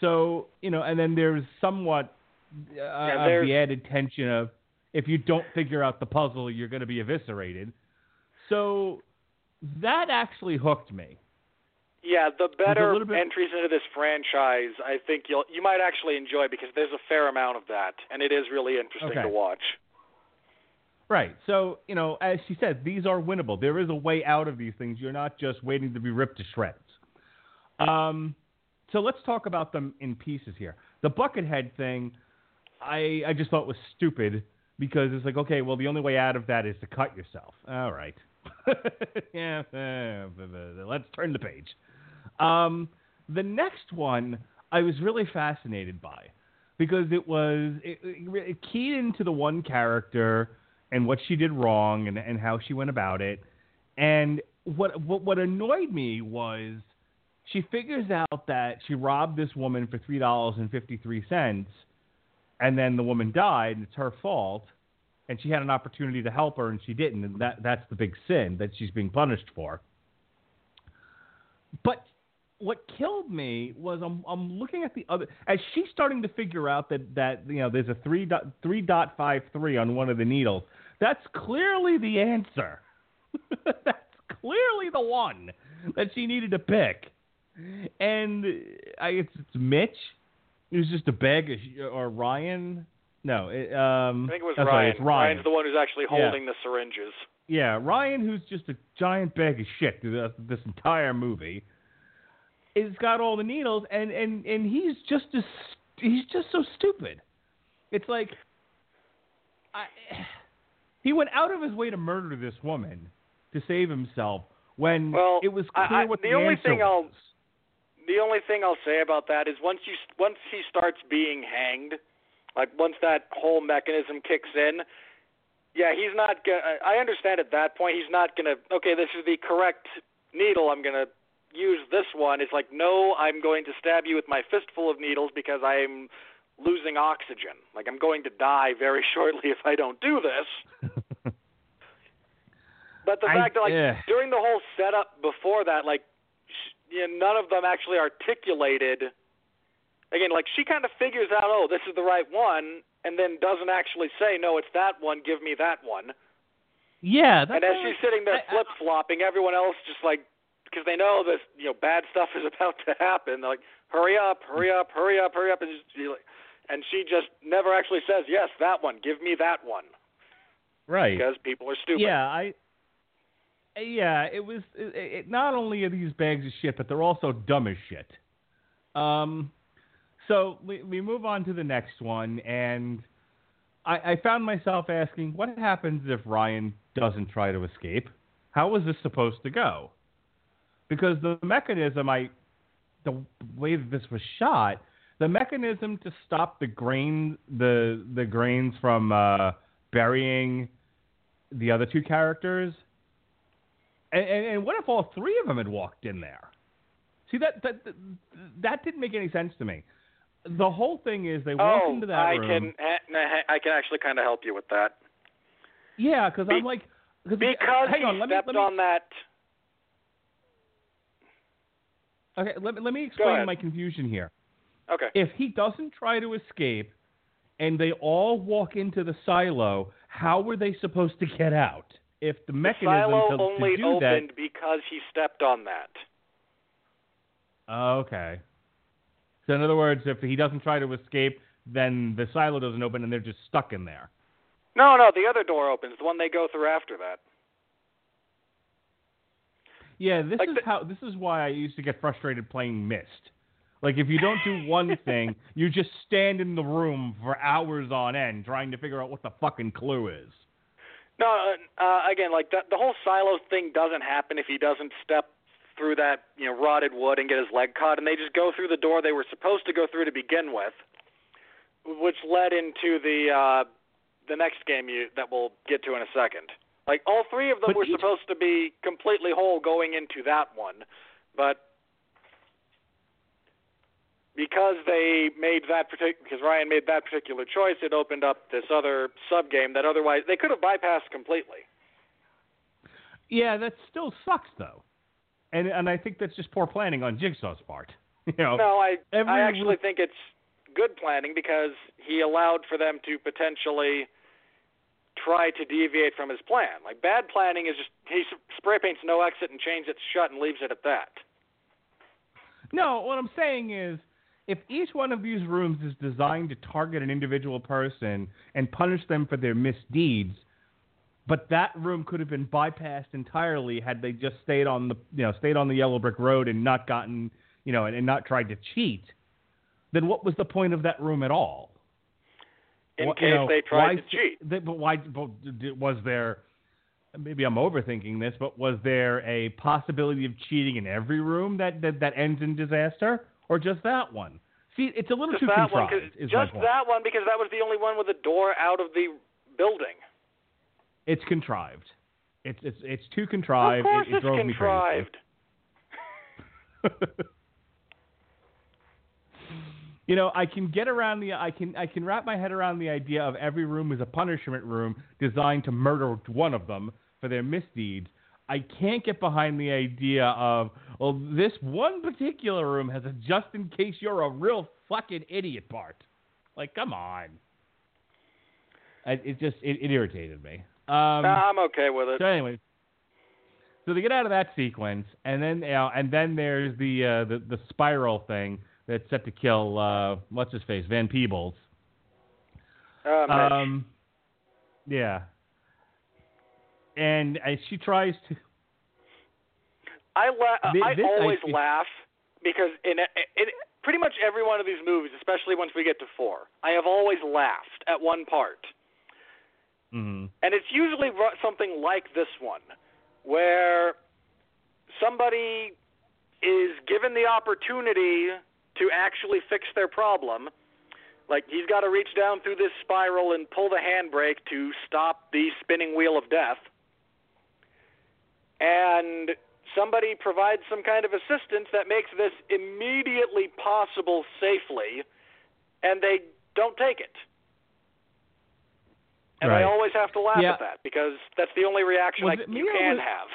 Speaker 3: So, you know, and then there's somewhat uh, yeah, of the added tension of if you don't figure out the puzzle, you're going to be eviscerated. So that actually hooked me.
Speaker 2: Yeah, the better bit... entries into this franchise, I think you'll you might actually enjoy because there's a fair amount of that, and it is really interesting
Speaker 3: okay.
Speaker 2: to watch.
Speaker 3: Right. So, you know, as she said, these are winnable. There is a way out of these things. You're not just waiting to be ripped to shreds. Um, so let's talk about them in pieces here. The Buckethead thing, I, I just thought was stupid because it's like, okay, well, the only way out of that is to cut yourself. All right. yeah, let's turn the page. Um, the next one I was really fascinated by because it was it, it keyed into the one character – and what she did wrong and, and how she went about it. And what, what what annoyed me was she figures out that she robbed this woman for three dollars and fifty three cents, and then the woman died, and it's her fault. And she had an opportunity to help her, and she didn't, and that that's the big sin that she's being punished for. But what killed me was I'm I'm looking at the other as she's starting to figure out that that you know there's a three three dot five three on one of the needles. That's clearly the answer. That's clearly the one that she needed to pick. And I guess it's Mitch. It was just a bag of, or Ryan. No, it, um,
Speaker 2: I think it was
Speaker 3: Ryan.
Speaker 2: Sorry,
Speaker 3: Ryan.
Speaker 2: Ryan's the one who's actually holding yeah. the syringes.
Speaker 3: Yeah, Ryan, who's just a giant bag of shit through this entire movie, is got all the needles, and and and he's just a, he's just so stupid. It's like, I he went out of his way to murder this woman to save himself when
Speaker 2: well,
Speaker 3: it was clear
Speaker 2: I,
Speaker 3: what
Speaker 2: the,
Speaker 3: the,
Speaker 2: only
Speaker 3: answer
Speaker 2: thing
Speaker 3: was.
Speaker 2: I'll the only thing I'll say about that is once you once he starts being hanged, like once that whole mechanism kicks in, yeah, he's not gonna. I understand at that point he's not gonna. Okay, this is the correct needle. I'm gonna use this one. It's like no, I'm going to stab you with my fistful of needles because I'm losing oxygen. Like I'm going to die very shortly if I don't do this. but the
Speaker 3: I,
Speaker 2: fact that like
Speaker 3: yeah.
Speaker 2: during the whole setup before that, like you know, none of them actually articulated. Again, like she kind of figures out, oh, this is the right one, and then doesn't actually say, "No, it's that one. Give me that one."
Speaker 3: Yeah, that's
Speaker 2: and as she's sitting there flip flopping, everyone else just like because they know this, you know, bad stuff is about to happen. They're like, "Hurry up, hurry up, hurry up, hurry up!" And, just, like- and she just never actually says, "Yes, that one. Give me that one,"
Speaker 3: right.
Speaker 2: because people are stupid.
Speaker 3: Yeah, I. Yeah, it was. It, it, not only are these bags of shit, but they're also dumb as shit. Um, so we we move on to the next one, and I, I found myself asking, what happens if Ryan doesn't try to escape? How is this supposed to go? Because the mechanism, I, the way that this was shot, the mechanism to stop the grain, the the grains from uh, burying the other two characters. And, and, and what if all three of them had walked in there? See that that that, that didn't make any sense to me. The whole thing is they walk
Speaker 2: Oh,
Speaker 3: into that
Speaker 2: I
Speaker 3: room.
Speaker 2: can I can actually kind of help you with that
Speaker 3: Yeah, because
Speaker 2: Be-
Speaker 3: I'm like, cause
Speaker 2: because
Speaker 3: hang
Speaker 2: he
Speaker 3: on, let me, let me,
Speaker 2: on that.
Speaker 3: Okay, let me let me explain my confusion here.
Speaker 2: Okay.
Speaker 3: If he doesn't try to escape, and they all walk into the silo, how were they supposed to get out? If the
Speaker 2: The
Speaker 3: mechanism
Speaker 2: silo
Speaker 3: to, to
Speaker 2: only
Speaker 3: do
Speaker 2: opened because he stepped on that.
Speaker 3: that. Okay. So in other words, if he doesn't try to escape, then the silo doesn't open, and they're just stuck in there.
Speaker 2: No, no, the other door opens, the one they go through after that.
Speaker 3: Yeah, this
Speaker 2: Like
Speaker 3: is
Speaker 2: the-
Speaker 3: how this is why I used to get frustrated playing Myst. Like if you don't do one thing, you just stand in the room for hours on end trying to figure out what the fucking clue is.
Speaker 2: No, uh, uh, again, like the, the whole silo thing doesn't happen if he doesn't step through that you know rotted wood and get his leg caught, and they just go through the door they were supposed to go through to begin with, which led into the uh, the next game you that we'll get to in a second. Like all three of them
Speaker 3: But
Speaker 2: were
Speaker 3: each-
Speaker 2: supposed to be completely whole going into that one, but because they made that particular because Ryan made that particular choice, it opened up this other sub game that otherwise they could have bypassed completely.
Speaker 3: Yeah, that still sucks though, and and I think that's just poor planning on Jigsaw's part. You know,
Speaker 2: No, I
Speaker 3: every
Speaker 2: I actually think it's good planning because he allowed for them to potentially try to deviate from his plan. Like bad planning is just he spray paints no exit and chains it shut and leaves it at that.
Speaker 3: No, what I'm saying is, if each one of these rooms is designed to target an individual person and punish them for their misdeeds, but that room could have been bypassed entirely had they just stayed on the you know stayed on the yellow brick road and not gotten you know and, and not tried to cheat, then what was the point of that room at all?
Speaker 2: In
Speaker 3: What-
Speaker 2: case
Speaker 3: you know,
Speaker 2: they tried
Speaker 3: why
Speaker 2: to cheat.
Speaker 3: they- but why? But was there? Maybe I'm overthinking this, but was there a possibility of cheating in every room that that, that ends in disaster, or just that one? See, it's a little
Speaker 2: Just
Speaker 3: too
Speaker 2: that one,
Speaker 3: is
Speaker 2: just that one because that was the only one with a door out of the building.
Speaker 3: It's contrived. It's it's it's too contrived.
Speaker 2: of course,
Speaker 3: it, it
Speaker 2: it's contrived.
Speaker 3: me crazy. you know, I can get around the I can I can wrap my head around the idea of every room is a punishment room designed to murder one of them for their misdeeds. I can't get behind the idea of well, this one particular room has a just in case you're a real fucking idiot part. Like, come on. I, it just it, it irritated me. Um,
Speaker 2: I'm okay with it.
Speaker 3: so anyway, so they get out of that sequence, and then you know, and then there's the uh, the the spiral thing that's set to kill uh, what's his face Van Peebles.
Speaker 2: Uh,
Speaker 3: Um, yeah, and uh, she tries to.
Speaker 2: I la-
Speaker 3: Thi-
Speaker 2: I
Speaker 3: this I
Speaker 2: always
Speaker 3: see-
Speaker 2: laugh because in, in pretty much every one of these movies, especially once we get to four, I have always laughed at one part,
Speaker 3: mhm.
Speaker 2: and it's usually something like this one, where somebody is given the opportunity to actually fix their problem. Like he's got to reach down through this spiral and pull the handbrake to stop the spinning wheel of death. And somebody provides some kind of assistance that makes this immediately possible safely, and they don't take it. And
Speaker 3: Right.
Speaker 2: I always have to laugh
Speaker 3: Yeah.
Speaker 2: at that because that's the only reaction I, you can
Speaker 3: was-
Speaker 2: have.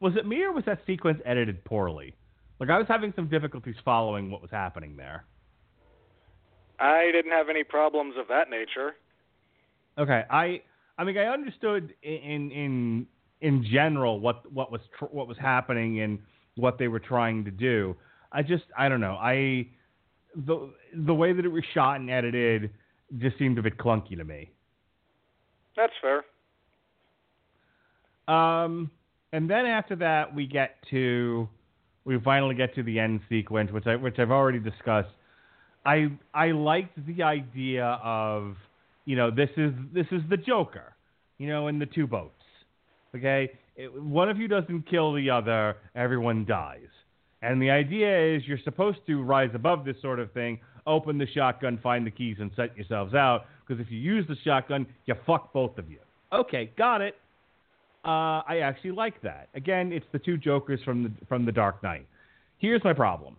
Speaker 3: Was it me or was that sequence edited poorly? Like I was having some difficulties following what was happening there.
Speaker 2: I didn't have any problems of that nature.
Speaker 3: Okay, I I mean I understood in in in general what what was tr- what was happening and what they were trying to do. I just I don't know. I the the way that it was shot and edited just seemed a bit clunky to me.
Speaker 2: That's fair.
Speaker 3: Um, and then after that, we get to we finally get to the end sequence, which I which I've already discussed. I I liked the idea of you know this is this is the Joker, you know, in the two boats. Okay, it, one of you doesn't kill the other, everyone dies. And the idea is you're supposed to rise above this sort of thing, open the shotgun, find the keys, and set yourselves out. Because if you use the shotgun, you fuck both of you. Okay, got it. Uh, I actually like that. Again, it's the two Jokers from the from the Dark Knight. Here's my problem.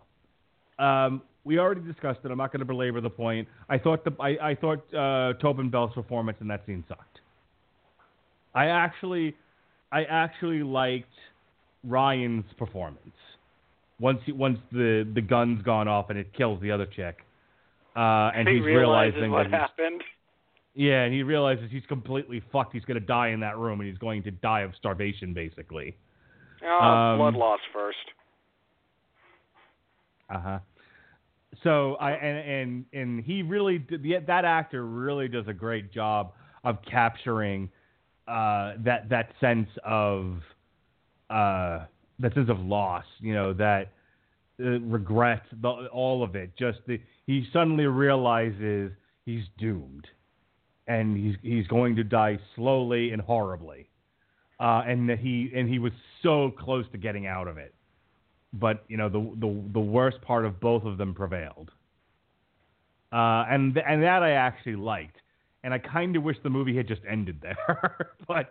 Speaker 3: Um, we already discussed it. I'm not going to belabor the point. I thought the I, I thought uh, Tobin Bell's performance in that scene sucked. I actually I actually liked Ryan's performance once he, once the the gun's gone off and it kills the other chick, uh, and
Speaker 2: he
Speaker 3: he's realizing
Speaker 2: what happened.
Speaker 3: yeah, and he realizes he's completely fucked. He's going to die in that room, and he's going to die of starvation, basically.
Speaker 2: Oh,
Speaker 3: Um,
Speaker 2: blood loss first.
Speaker 3: Uh huh. So I and and and he really did, that actor really does a great job of capturing uh, that that sense of uh, that sense of loss. You know that uh, regret, the, all of it. Just the he suddenly realizes he's doomed, and he's he's going to die slowly and horribly, uh, and that he and he was so close to getting out of it but you know the the the worst part of both of them prevailed. Uh, and and that I actually liked, and I kind of wish the movie had just ended there. but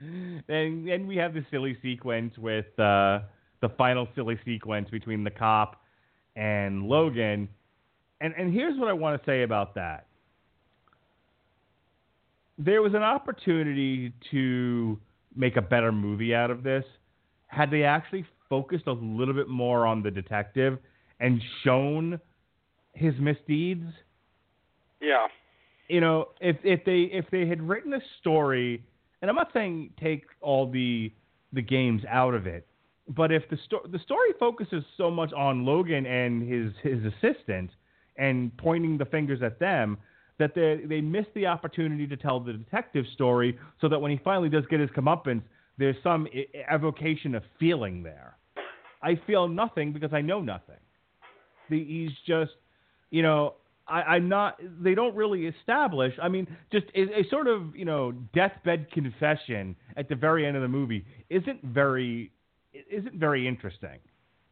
Speaker 3: then then we have the silly sequence with uh, the final silly sequence between the cop and Logan, and and here's what I want to say about that. There was an opportunity to make a better movie out of this had they actually focused a little bit more on the detective and shown his misdeeds.
Speaker 2: Yeah.
Speaker 3: You know, if if they if they had written a story, and I'm not saying take all the the games out of it, but if the sto- the story focuses so much on Logan and his his assistant and pointing the fingers at them that they they miss the opportunity to tell the detective story so that when he finally does get his comeuppance, there's some evocation of feeling there. I feel nothing because I know nothing. The, he's just, you know, I, I'm not. They don't really establish. I mean, just a, a sort of, you know, deathbed confession at the very end of the movie isn't very, isn't very interesting.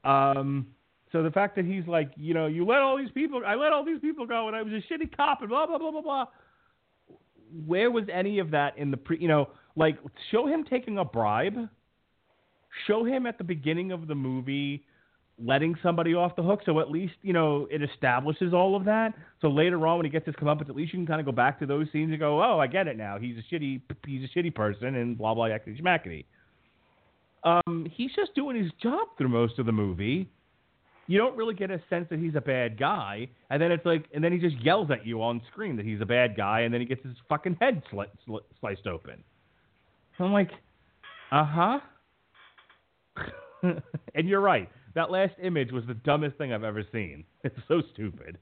Speaker 3: Um, so the fact that he's like, you know, you let all these people, I let all these people go, and I was a shitty cop, and blah blah blah blah blah. Where was any of that in the pre? You know, like show him taking a bribe. Show him at the beginning of the movie letting somebody off the hook, so at least you know it establishes all of that. So later on, when he gets his comeuppance, at least you can kind of go back to those scenes and go, "Oh, I get it now. He's a shitty, he's a shitty person," and blah blah yakety schmackety. Um, he's just doing his job through most of the movie. You don't really get a sense that he's a bad guy, and then it's like, and then he just yells at you on screen that he's a bad guy, and then he gets his fucking head sli- sli- sliced open. I'm like, uh huh. and you're right. That last image was the dumbest thing I've ever seen. It's so stupid.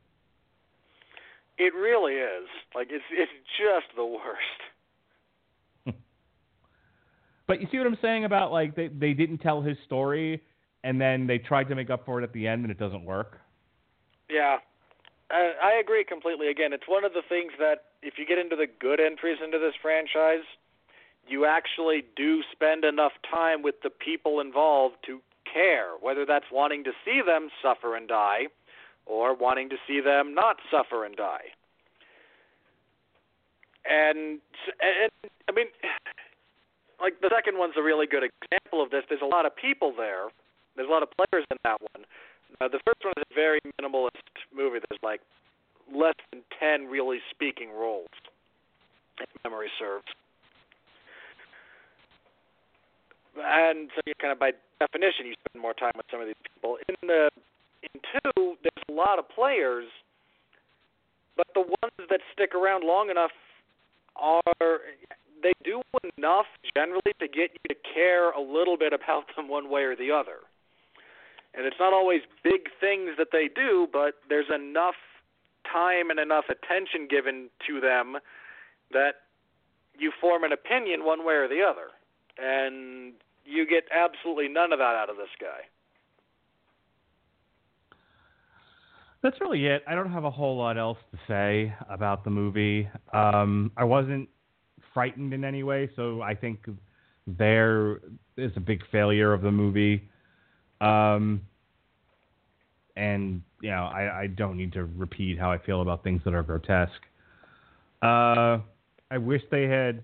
Speaker 2: It really is. Like it's it's just the worst.
Speaker 3: But you see what I'm saying about like they they didn't tell his story and then they tried to make up for it at the end and it doesn't work.
Speaker 2: Yeah. I, I agree completely. Again, it's one of the things that if you get into the good entries into this franchise, you actually do spend enough time with the people involved to care, whether that's wanting to see them suffer and die or wanting to see them not suffer and die. And and I mean like the second one's a really good example of this. There's a lot of people there. There's a lot of players in that one. Uh, the first one is a very minimalist movie. There's like less than ten really speaking roles, if memory serves. And so you kind of by definition you spend more time with some of these people. In the in two, there's a lot of players, but the ones that stick around long enough are they do enough generally to get you to care a little bit about them one way or the other. And it's not always big things that they do, but there's enough time and enough attention given to them that you form an opinion one way or the other. And you get absolutely none of that out of this guy.
Speaker 3: That's really it. I don't have a whole lot else to say about the movie. Um, I wasn't frightened in any way, so I think there is a big failure of the movie. Um, and you know, I, I don't need to repeat how I feel about things that are grotesque. Uh, I wish they had.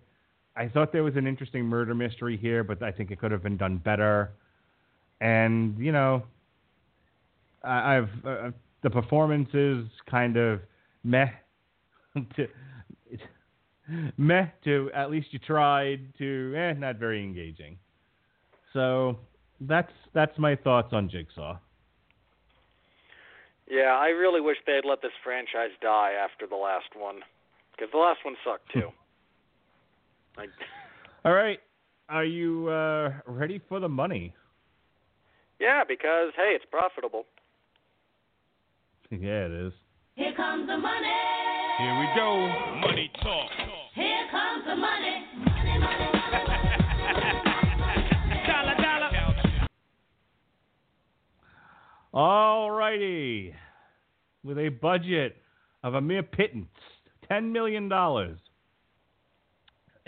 Speaker 3: I thought there was an interesting murder mystery here, but I think it could have been done better. And you know, I, I've uh, the performance is kind of meh. to, meh to at least you tried to eh, not very engaging. So that's that's my thoughts on Jigsaw.
Speaker 2: Yeah, I really wish they had let this franchise die after the last one, because the last one sucked too. I...
Speaker 3: All right, are you uh, ready for the money?
Speaker 2: Yeah, because hey, it's profitable.
Speaker 3: yeah, it is.
Speaker 4: Here comes the money.
Speaker 5: Here we go. Money talk.
Speaker 4: Here comes the money. Money, money, money.
Speaker 5: Dollar, dollar.
Speaker 3: All righty. With a budget of a mere pittance, $10 million.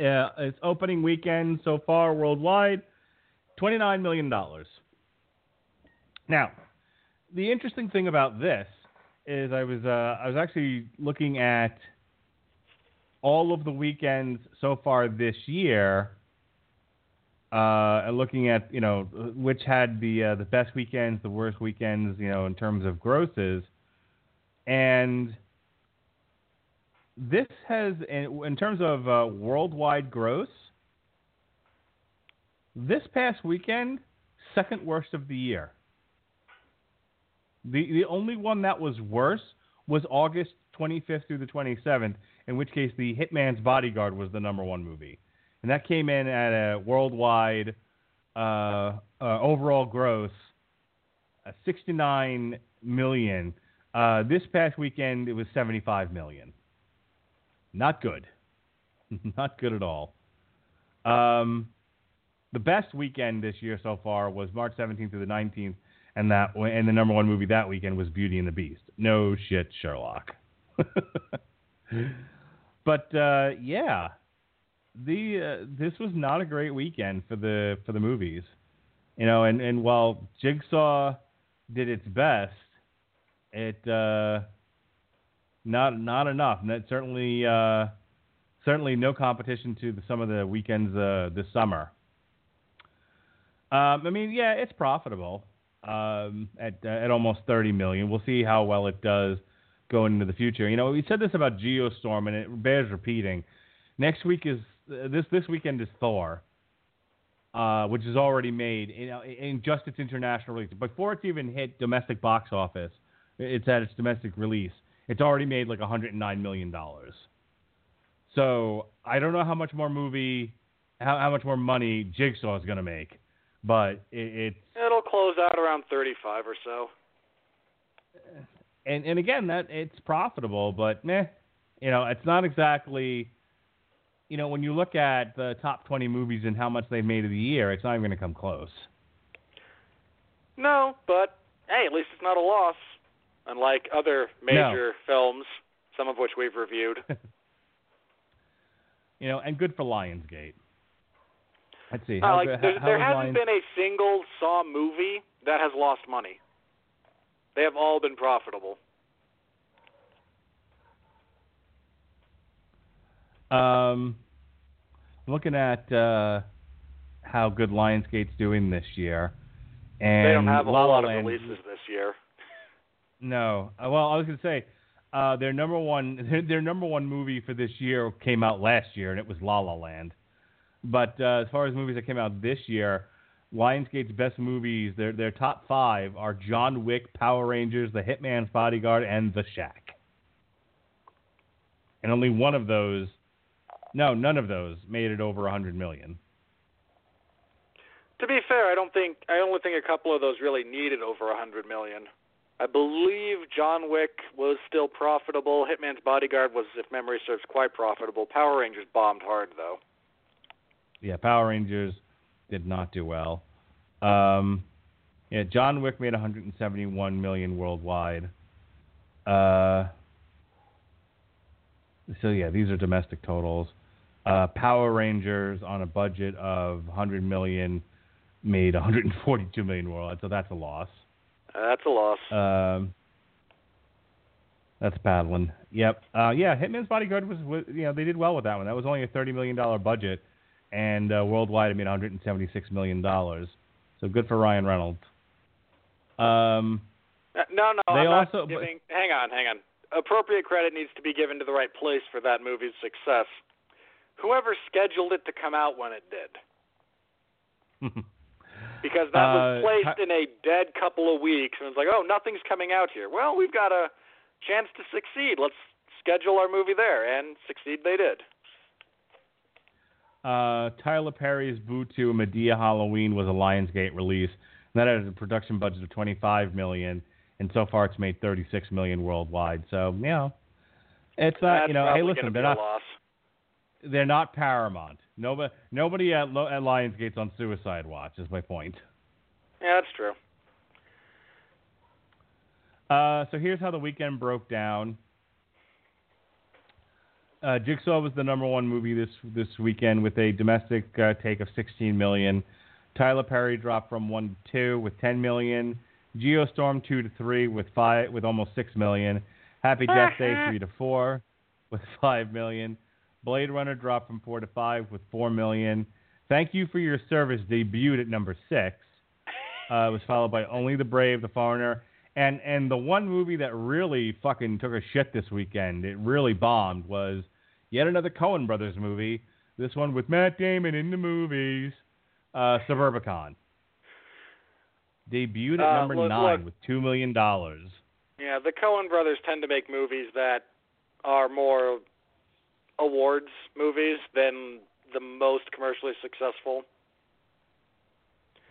Speaker 3: Uh, its opening weekend so far worldwide, $29 million. Now, the interesting thing about this is I was uh, I was actually looking at all of the weekends so far this year, uh, looking at you know which had the uh, the best weekends, the worst weekends, you know, in terms of grosses, and this has in, in terms of uh, worldwide gross. This past weekend, second worst of the year. The the only one that was worse was August 25th through the 27th, in which case the Hitman's Bodyguard was the number one movie, and that came in at a worldwide uh, uh, overall gross, uh, 69 million. Uh, this past weekend it was 75 million. Not good, not good at all. Um, the best weekend this year so far was March 17th through the 19th and that and the number one movie that weekend was Beauty and the Beast. No shit, Sherlock. but uh, yeah, the uh, this was not a great weekend for the for the movies, you know. And and while Jigsaw did its best, it uh, not not enough. And certainly uh, certainly no competition to the, some of the weekends uh, this summer. Um, I mean, yeah, it's profitable um, at at almost 30 million. We'll see how well it does going into the future. You know, we said this about Geostorm, and it bears repeating. Next week is this this weekend is Thor, uh, which is already made know, in just its international release. Before it's even hit domestic box office, it's at its domestic release. It's already made like 109 million dollars. So I don't know how much more movie, how, how much more money Jigsaw is going to make, but it, it's
Speaker 2: It'll close out around 35 or so.
Speaker 3: and and again that it's profitable, but meh, you know, it's not exactly. You know, when you look at the top 20 movies and how much they've made of the year, it's not even going to come close.
Speaker 2: No, but hey, at least it's not a loss. Unlike other major films, some of which we've reviewed.
Speaker 3: You know, and good for Lionsgate. Let's see.
Speaker 2: Uh, like there, hasn't
Speaker 3: Lions-
Speaker 2: been a single Saw movie that has lost money. They have all been profitable.
Speaker 3: Um, looking at uh, how good Lionsgate's doing this year, and
Speaker 2: they don't have a
Speaker 3: La
Speaker 2: whole
Speaker 3: La
Speaker 2: lot of
Speaker 3: Land-
Speaker 2: releases this year.
Speaker 3: No. Uh, Well, I was gonna say uh, their number one their, their number one movie for this year came out last year, and it was La La Land. But uh, as far as movies that came out this year, Lionsgate's best movies, their their top five are John Wick, Power Rangers, The Hitman's Bodyguard, and The Shack. and only one of those, no, none of those made it over a hundred million.
Speaker 2: To be fair, I don't think I only think a couple of those really needed over a hundred million. I believe John Wick was still profitable. Hitman's Bodyguard was, if memory serves, quite profitable. Power Rangers bombed hard though.
Speaker 3: Yeah, Power Rangers did not do well. Um, yeah, John Wick made 171 million worldwide. Uh, so yeah, these are domestic totals. Uh, Power Rangers on a budget of 100 million made 142 million worldwide, so that's a loss.
Speaker 2: That's a loss.
Speaker 3: Um, that's paddling. Yep. Uh, yeah, Hitman's Bodyguard was, was, you know, they did well with that one. That was only a thirty million dollar budget, and uh, worldwide it made one hundred and seventy six million dollars. So good for Ryan Reynolds. Um,
Speaker 2: Uh, no, no,
Speaker 3: They
Speaker 2: I'm
Speaker 3: also-
Speaker 2: giving. Hang on, hang on. Appropriate credit needs to be given to the right place for that movie's success. Whoever scheduled it to come out when it did, because that was
Speaker 3: Uh,
Speaker 2: placed in a dead couple of weeks, and it's like, oh, nothing's coming out here. Well, we've got a chance to succeed. Let's schedule our movie there, and succeed they did.
Speaker 3: uh, Tyler Perry's Boo 2 Madea Halloween was a Lionsgate release. And that had a production budget of 25 million, and so far it's made 36 million worldwide. So you know, it's not
Speaker 2: That's
Speaker 3: you know. Hey, listen, they're not
Speaker 2: loss.
Speaker 3: they're not Paramount. Nobody nobody at, Lo- at Lionsgate's on Suicide Watch. Is my point.
Speaker 2: Yeah, that's true.
Speaker 3: Uh, so here's how the weekend broke down. Uh, Jigsaw was the number one movie this this weekend with a domestic uh, take of 16 million. Tyler Perry dropped from one to two with 10 million. Geostorm two to three with five with almost six million. Happy Death Day three to four with five million. Blade Runner dropped from four to five with four million. Thank you for your service debuted at number six. Uh, it was followed by Only the Brave, The Foreigner, and and the one movie that really fucking took a shit this weekend, it really bombed, was yet another Coen Brothers movie. This one with Matt Damon in the movies, uh, Suburbicon. Debuted at
Speaker 2: Uh,
Speaker 3: number
Speaker 2: look-
Speaker 3: nine
Speaker 2: look.
Speaker 3: with two million dollars.
Speaker 2: Yeah, the Coen brothers tend to make movies that are more awards movies than the most commercially successful.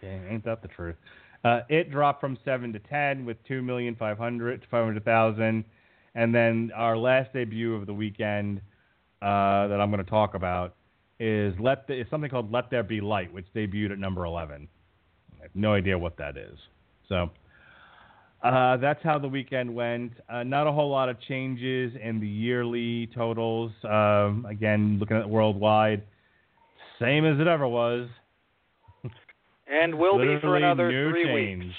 Speaker 3: Yeah, ain't that the truth? Uh, it dropped from seven to ten with two million five hundred to five hundred thousand, and then our last debut of the weekend uh, that I'm going to talk about is let the, is something called Let There Be Light, which debuted at number eleven. I have no idea what that is. So uh, that's how the weekend went. Uh, not a whole lot of changes in the yearly totals. Um, again, looking at worldwide, same as it ever was.
Speaker 2: And will be for another
Speaker 3: no
Speaker 2: three
Speaker 3: change.
Speaker 2: weeks.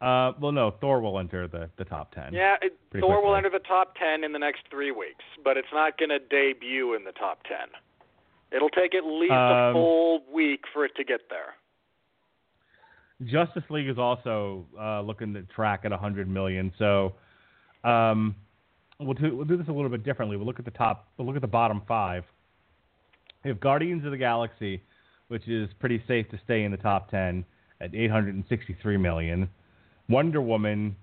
Speaker 3: Uh, well, no, Thor will enter the, the top ten.
Speaker 2: Yeah, it, Thor will enter the top 10 in the next three weeks, but it's not going to debut in the top 10. It'll take at least a
Speaker 3: Um,
Speaker 2: full week for it to get there.
Speaker 3: Justice League is also uh, looking to track at 100 million. So um, we'll do we'll do this a little bit differently. We'll look at the top. We'll look at the bottom five. We have Guardians of the Galaxy, which is pretty safe to stay in the top 10 at 863 million. Wonder Woman,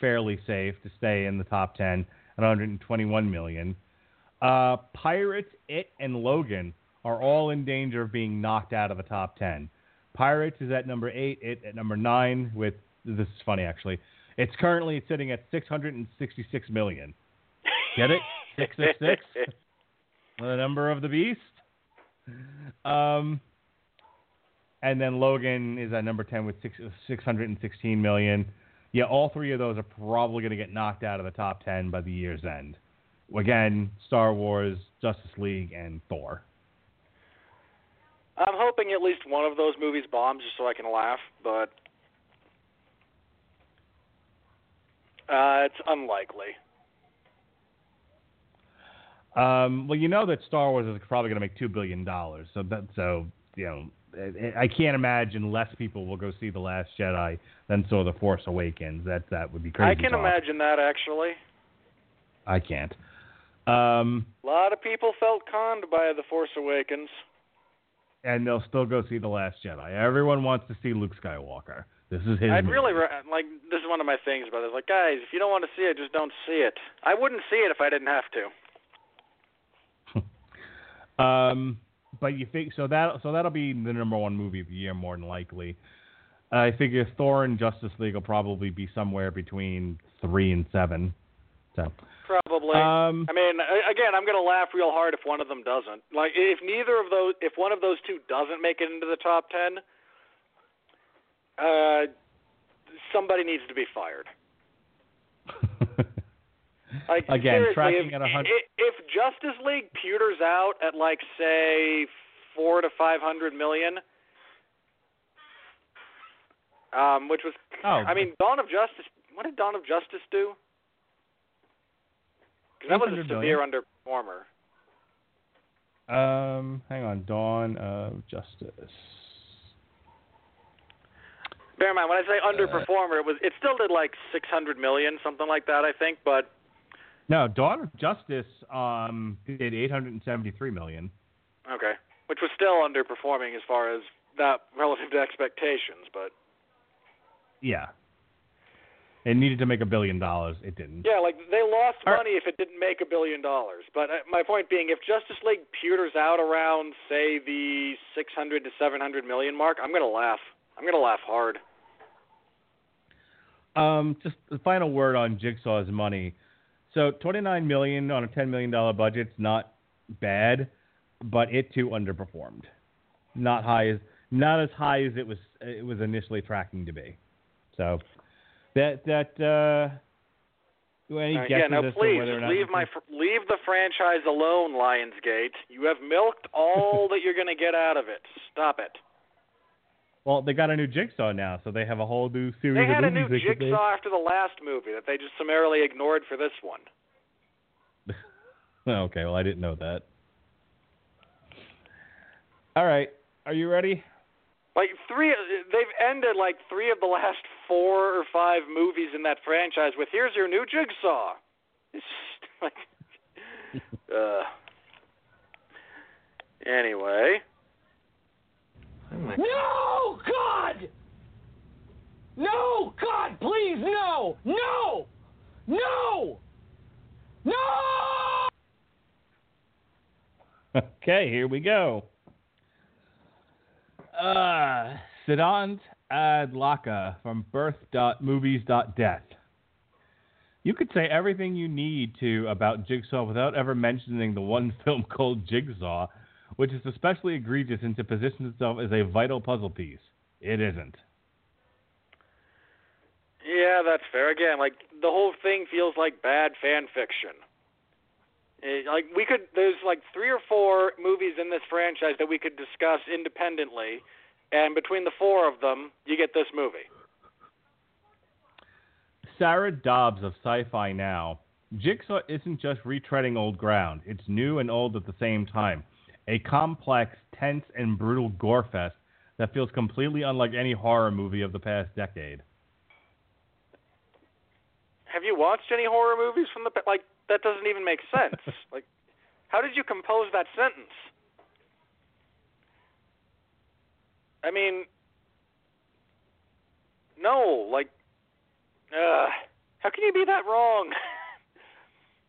Speaker 3: fairly safe to stay in the top 10 at 121 million. Uh, Pirates, It, and Logan are all in danger of being knocked out of the top 10. Pirates is at number eight, It at number nine. With this is funny actually. It's currently sitting at 666 million. Get it? 666. the number of the beast. Um, and then Logan is at number 10 with six, 616 million. Yeah, all three of those are probably going to get knocked out of the top 10 by the year's end. Again, Star Wars, Justice League, and Thor.
Speaker 2: I'm hoping at least one of those movies bombs just so I can laugh, but uh, it's unlikely.
Speaker 3: Um, well, you know that Star Wars is probably going to make two billion dollars, so that so you know I I can't imagine less people will go see the Last Jedi than saw the Force Awakens. That that would be crazy.
Speaker 2: I can
Speaker 3: talk.
Speaker 2: imagine that actually.
Speaker 3: I can't. Um,
Speaker 2: A lot of people felt conned by The Force Awakens.
Speaker 3: And they'll still go see The Last Jedi. Everyone wants to see Luke Skywalker. This is his.
Speaker 2: I'd
Speaker 3: movie.
Speaker 2: really like. This is one of my things about it. Like, guys, if you don't want to see it, just don't see it. I wouldn't see it if I didn't have to.
Speaker 3: Um, but you think so that so that'll be the number one movie of the year more than likely. I figure Thor and Justice League will probably be somewhere between three and seven. So
Speaker 2: Probably.
Speaker 3: um,
Speaker 2: I mean, again, I'm gonna laugh real hard if one of them doesn't. Like, if neither of those, if one of those two doesn't make it into the top ten, uh, somebody needs to be fired. Like
Speaker 3: Again, tracking
Speaker 2: if,
Speaker 3: at a hundred-
Speaker 2: If Justice League pewters out at like say four to five hundred million, um, which was,
Speaker 3: Oh.
Speaker 2: I mean, Dawn of Justice. What did Dawn of Justice do? 'Cause that was a severe underperformer.
Speaker 3: um, hang on, Dawn of Justice.
Speaker 2: Bear in mind, when I
Speaker 3: Uh,
Speaker 2: say underperformer, it was it still did like six hundred million, something like that, I think. But
Speaker 3: No, Dawn of Justice um did eight hundred and seventy three million.
Speaker 2: okay, which was still underperforming as far as that relative to expectations. But
Speaker 3: Yeah. It needed to make a billion dollars. It didn't.
Speaker 2: yeah, like they lost
Speaker 3: All right.
Speaker 2: money if it didn't make a billion dollars. But uh, my point being, if Justice League peters out around say the six hundred to seven hundred million mark, I'm gonna laugh. I'm gonna laugh hard.
Speaker 3: Um, just the final word on Jigsaw's money. So twenty nine million on a ten million dollar budget. budget's not bad, but it too underperformed. Not high as not as high as it was it was initially tracking to be. So that that uh any
Speaker 2: Uh, yeah, now please
Speaker 3: whether or not
Speaker 2: leave my fr- leave the franchise alone, Lionsgate. You have milked all that you're gonna get out of it. Stop it.
Speaker 3: Well, they got a new Jigsaw now, so they have a whole new series
Speaker 2: They had a
Speaker 3: of
Speaker 2: new
Speaker 3: movies they
Speaker 2: jigsaw after the last movie that they just summarily ignored for this one.
Speaker 3: Okay, well I didn't know that. All right, are you ready?
Speaker 2: Like three, they've ended like three of the last four or five movies in that franchise with "Here's your new jigsaw." It's just like, uh. Anyway,
Speaker 6: No, God! No, God, please, no! No! No! No!
Speaker 3: Okay, here we go. Uh, Siddhant Adlaka from birth.movies.death. You could say everything you need to about Jigsaw without ever mentioning the one film called Jigsaw, which is especially egregious since it positions itself as a vital puzzle piece. It isn't.
Speaker 2: yeah, that's fair. Again, like the whole thing feels like bad fan fiction. Eh, Like we could, there's like three or four movies in this franchise that we could discuss independently, and between the four of them, you get this movie.
Speaker 3: Sarah Dobbs of Sci Fi Now. Jigsaw isn't just retreading old ground, it's new and old at the same time. A complex, tense, and brutal gore fest that feels completely unlike any horror movie of the past decade.
Speaker 2: Have you watched any horror movies from the like? That doesn't even make sense. like, how did you compose that sentence? I mean, no, like, uh, how can you be that wrong?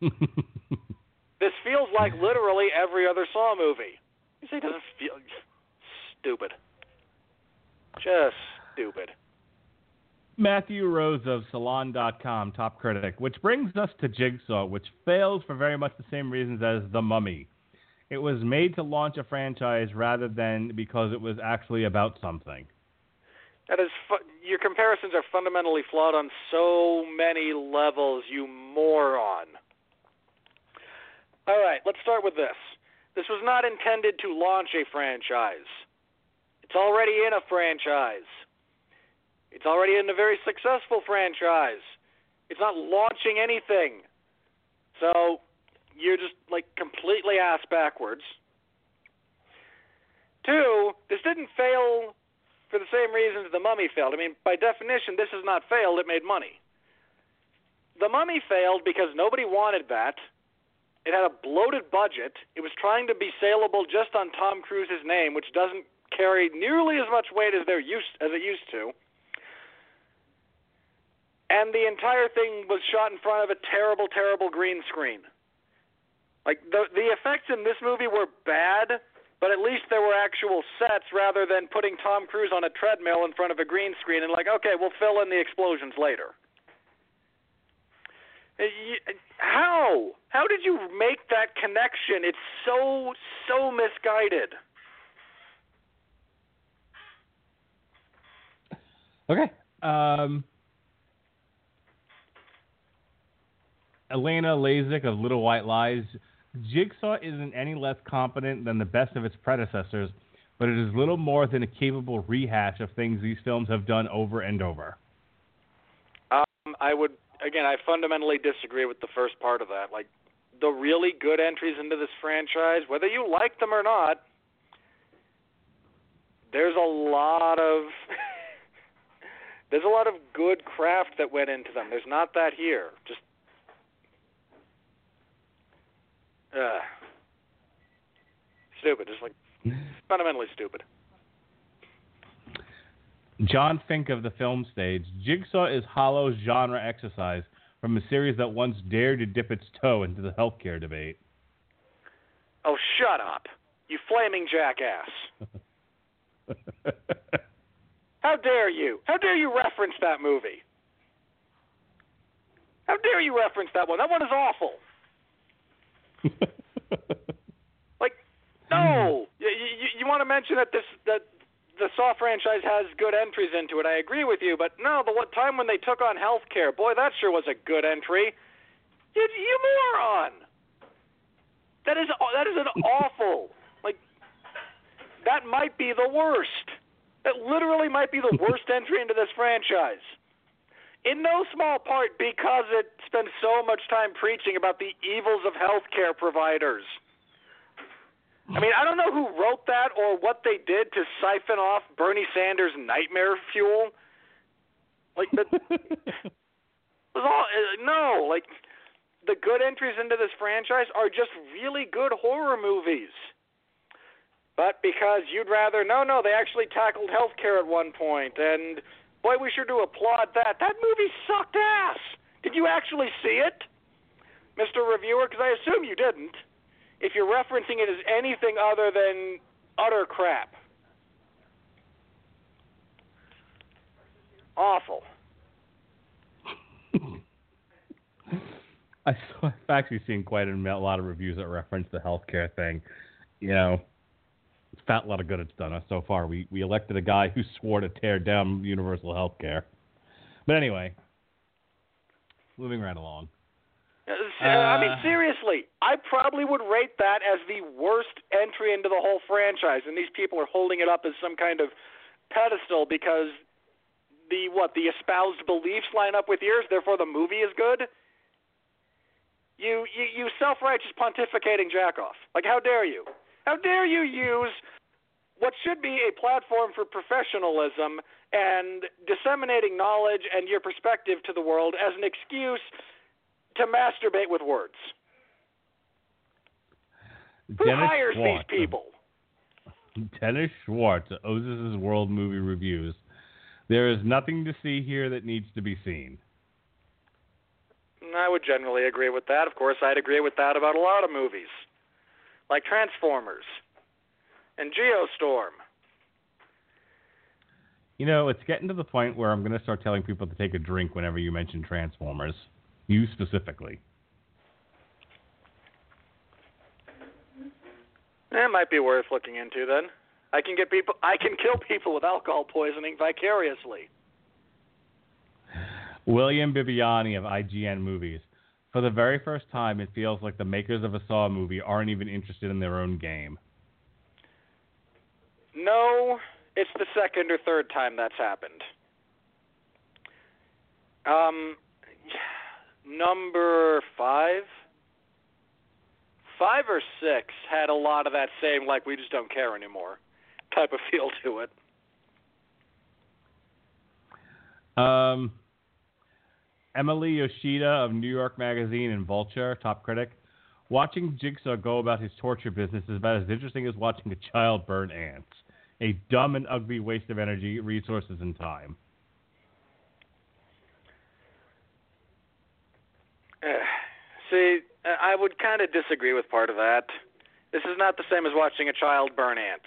Speaker 2: this feels like literally every other Saw movie. You say it doesn't feel stupid. Just stupid.
Speaker 3: Matthew Rozsa of Salon.com, top critic, which brings us to Jigsaw, which fails for very much the same reasons as The Mummy. It was made to launch a franchise rather than because it was actually about something.
Speaker 2: That is, fu- your comparisons are fundamentally flawed on so many levels, you moron. All right, let's start with this. This was not intended to launch a franchise. It's already in a franchise. It's already in a very successful franchise. It's not launching anything. So you're just like completely ass backwards. Two, this didn't fail for the same reasons the mummy failed. I mean, by definition, this has not failed, it made money. The mummy failed because nobody wanted that. It had a bloated budget. It was trying to be saleable just on Tom Cruise's name, which doesn't carry nearly as much weight as they're used as it used to. And the entire thing was shot in front of a terrible, terrible green screen. Like the the effects in this movie were bad, but at least there were actual sets rather than putting Tom Cruise on a treadmill in front of a green screen and like, okay, we'll fill in the explosions later. Uh, How? How did you make that connection? It's so so misguided.
Speaker 3: Okay. Um, Elena Lazic of Little White Lies. Jigsaw isn't any less competent than the best of its predecessors, but it is little more than a capable rehash of things these films have done over and over.
Speaker 2: Um, I would again. I fundamentally disagree with the first part of that. Like the really good entries into this franchise, whether you like them or not, there's a lot of there's a lot of good craft that went into them. There's not that here. Just uh, stupid. Just like fundamentally stupid.
Speaker 3: John Fink of the film stage. Jigsaw is hollow genre exercise from a series that once dared to dip its toe into the healthcare debate.
Speaker 2: Oh, shut up, you flaming jackass! How dare you? How dare you reference that movie? How dare you reference that one? That one is awful. Like, no. You, you, you want to mention that this that the Saw franchise has good entries into it. I agree with you, but no, the one time when they took on healthcare, boy, that sure was a good entry. You, you moron. That is that is an awful. Like, that might be the worst. That literally might be the worst entry into this franchise. In no small part because it spends so much time preaching about the evils of healthcare providers. I mean, I don't know who wrote that or what they did to siphon off Bernie Sanders' nightmare fuel. Like the it was all uh, no, like the good entries into this franchise are just really good horror movies. But because you'd rather no, no, they actually tackled healthcare at one point, and boy, we sure do applaud that. That movie sucked ass. Did you actually see it, Mr. Reviewer? Because I assume you didn't. If you're referencing it as anything other than utter crap, awful.
Speaker 3: I saw, I've actually seen quite a lot of reviews that reference the healthcare thing. You know, fat lot of good it's done us so far. We we elected a guy who swore to tear down universal health care. But anyway, moving right along.
Speaker 2: Uh, I mean,
Speaker 3: Uh,
Speaker 2: seriously, I probably would rate that as the worst entry into the whole franchise, and these people are holding it up as some kind of pedestal because the what the espoused beliefs line up with yours, therefore the movie is good. You you, you self-righteous pontificating jackoff! Like, how dare you? How dare you use what should be a platform for professionalism and disseminating knowledge and your perspective to the world as an excuse to masturbate with words. Who
Speaker 3: Dennis
Speaker 2: hires
Speaker 3: Schwartz
Speaker 2: these people?
Speaker 3: Dennis Schwartz of Ozus' World Movie Reviews. There is nothing to see here that needs to be seen.
Speaker 2: I would generally agree with that. Of course, I'd agree with that about a lot of movies, like Transformers and Geostorm.
Speaker 3: You know, it's getting to the point where I'm going to start telling people to take a drink whenever you mention Transformers. You specifically.
Speaker 2: That might be worth looking into then. I can get people I can kill people with alcohol poisoning vicariously.
Speaker 3: William Bibiani of IGN Movies. For the very first time, it feels like the makers of a Saw movie aren't even interested in their own game.
Speaker 2: No, it's the second or third time that's happened. Um number 5 5 or 6 had a lot of that same like we just don't care anymore type of feel to it.
Speaker 3: Um, Emily Yoshida of New York Magazine and Vulture, top critic. Watching Jigsaw go about his torture business is about as interesting as watching a child burn ants. a dumb and ugly waste of energy, resources, and time.
Speaker 2: Uh, see, I would kind of disagree with part of that. This is not the same as watching a child burn ants.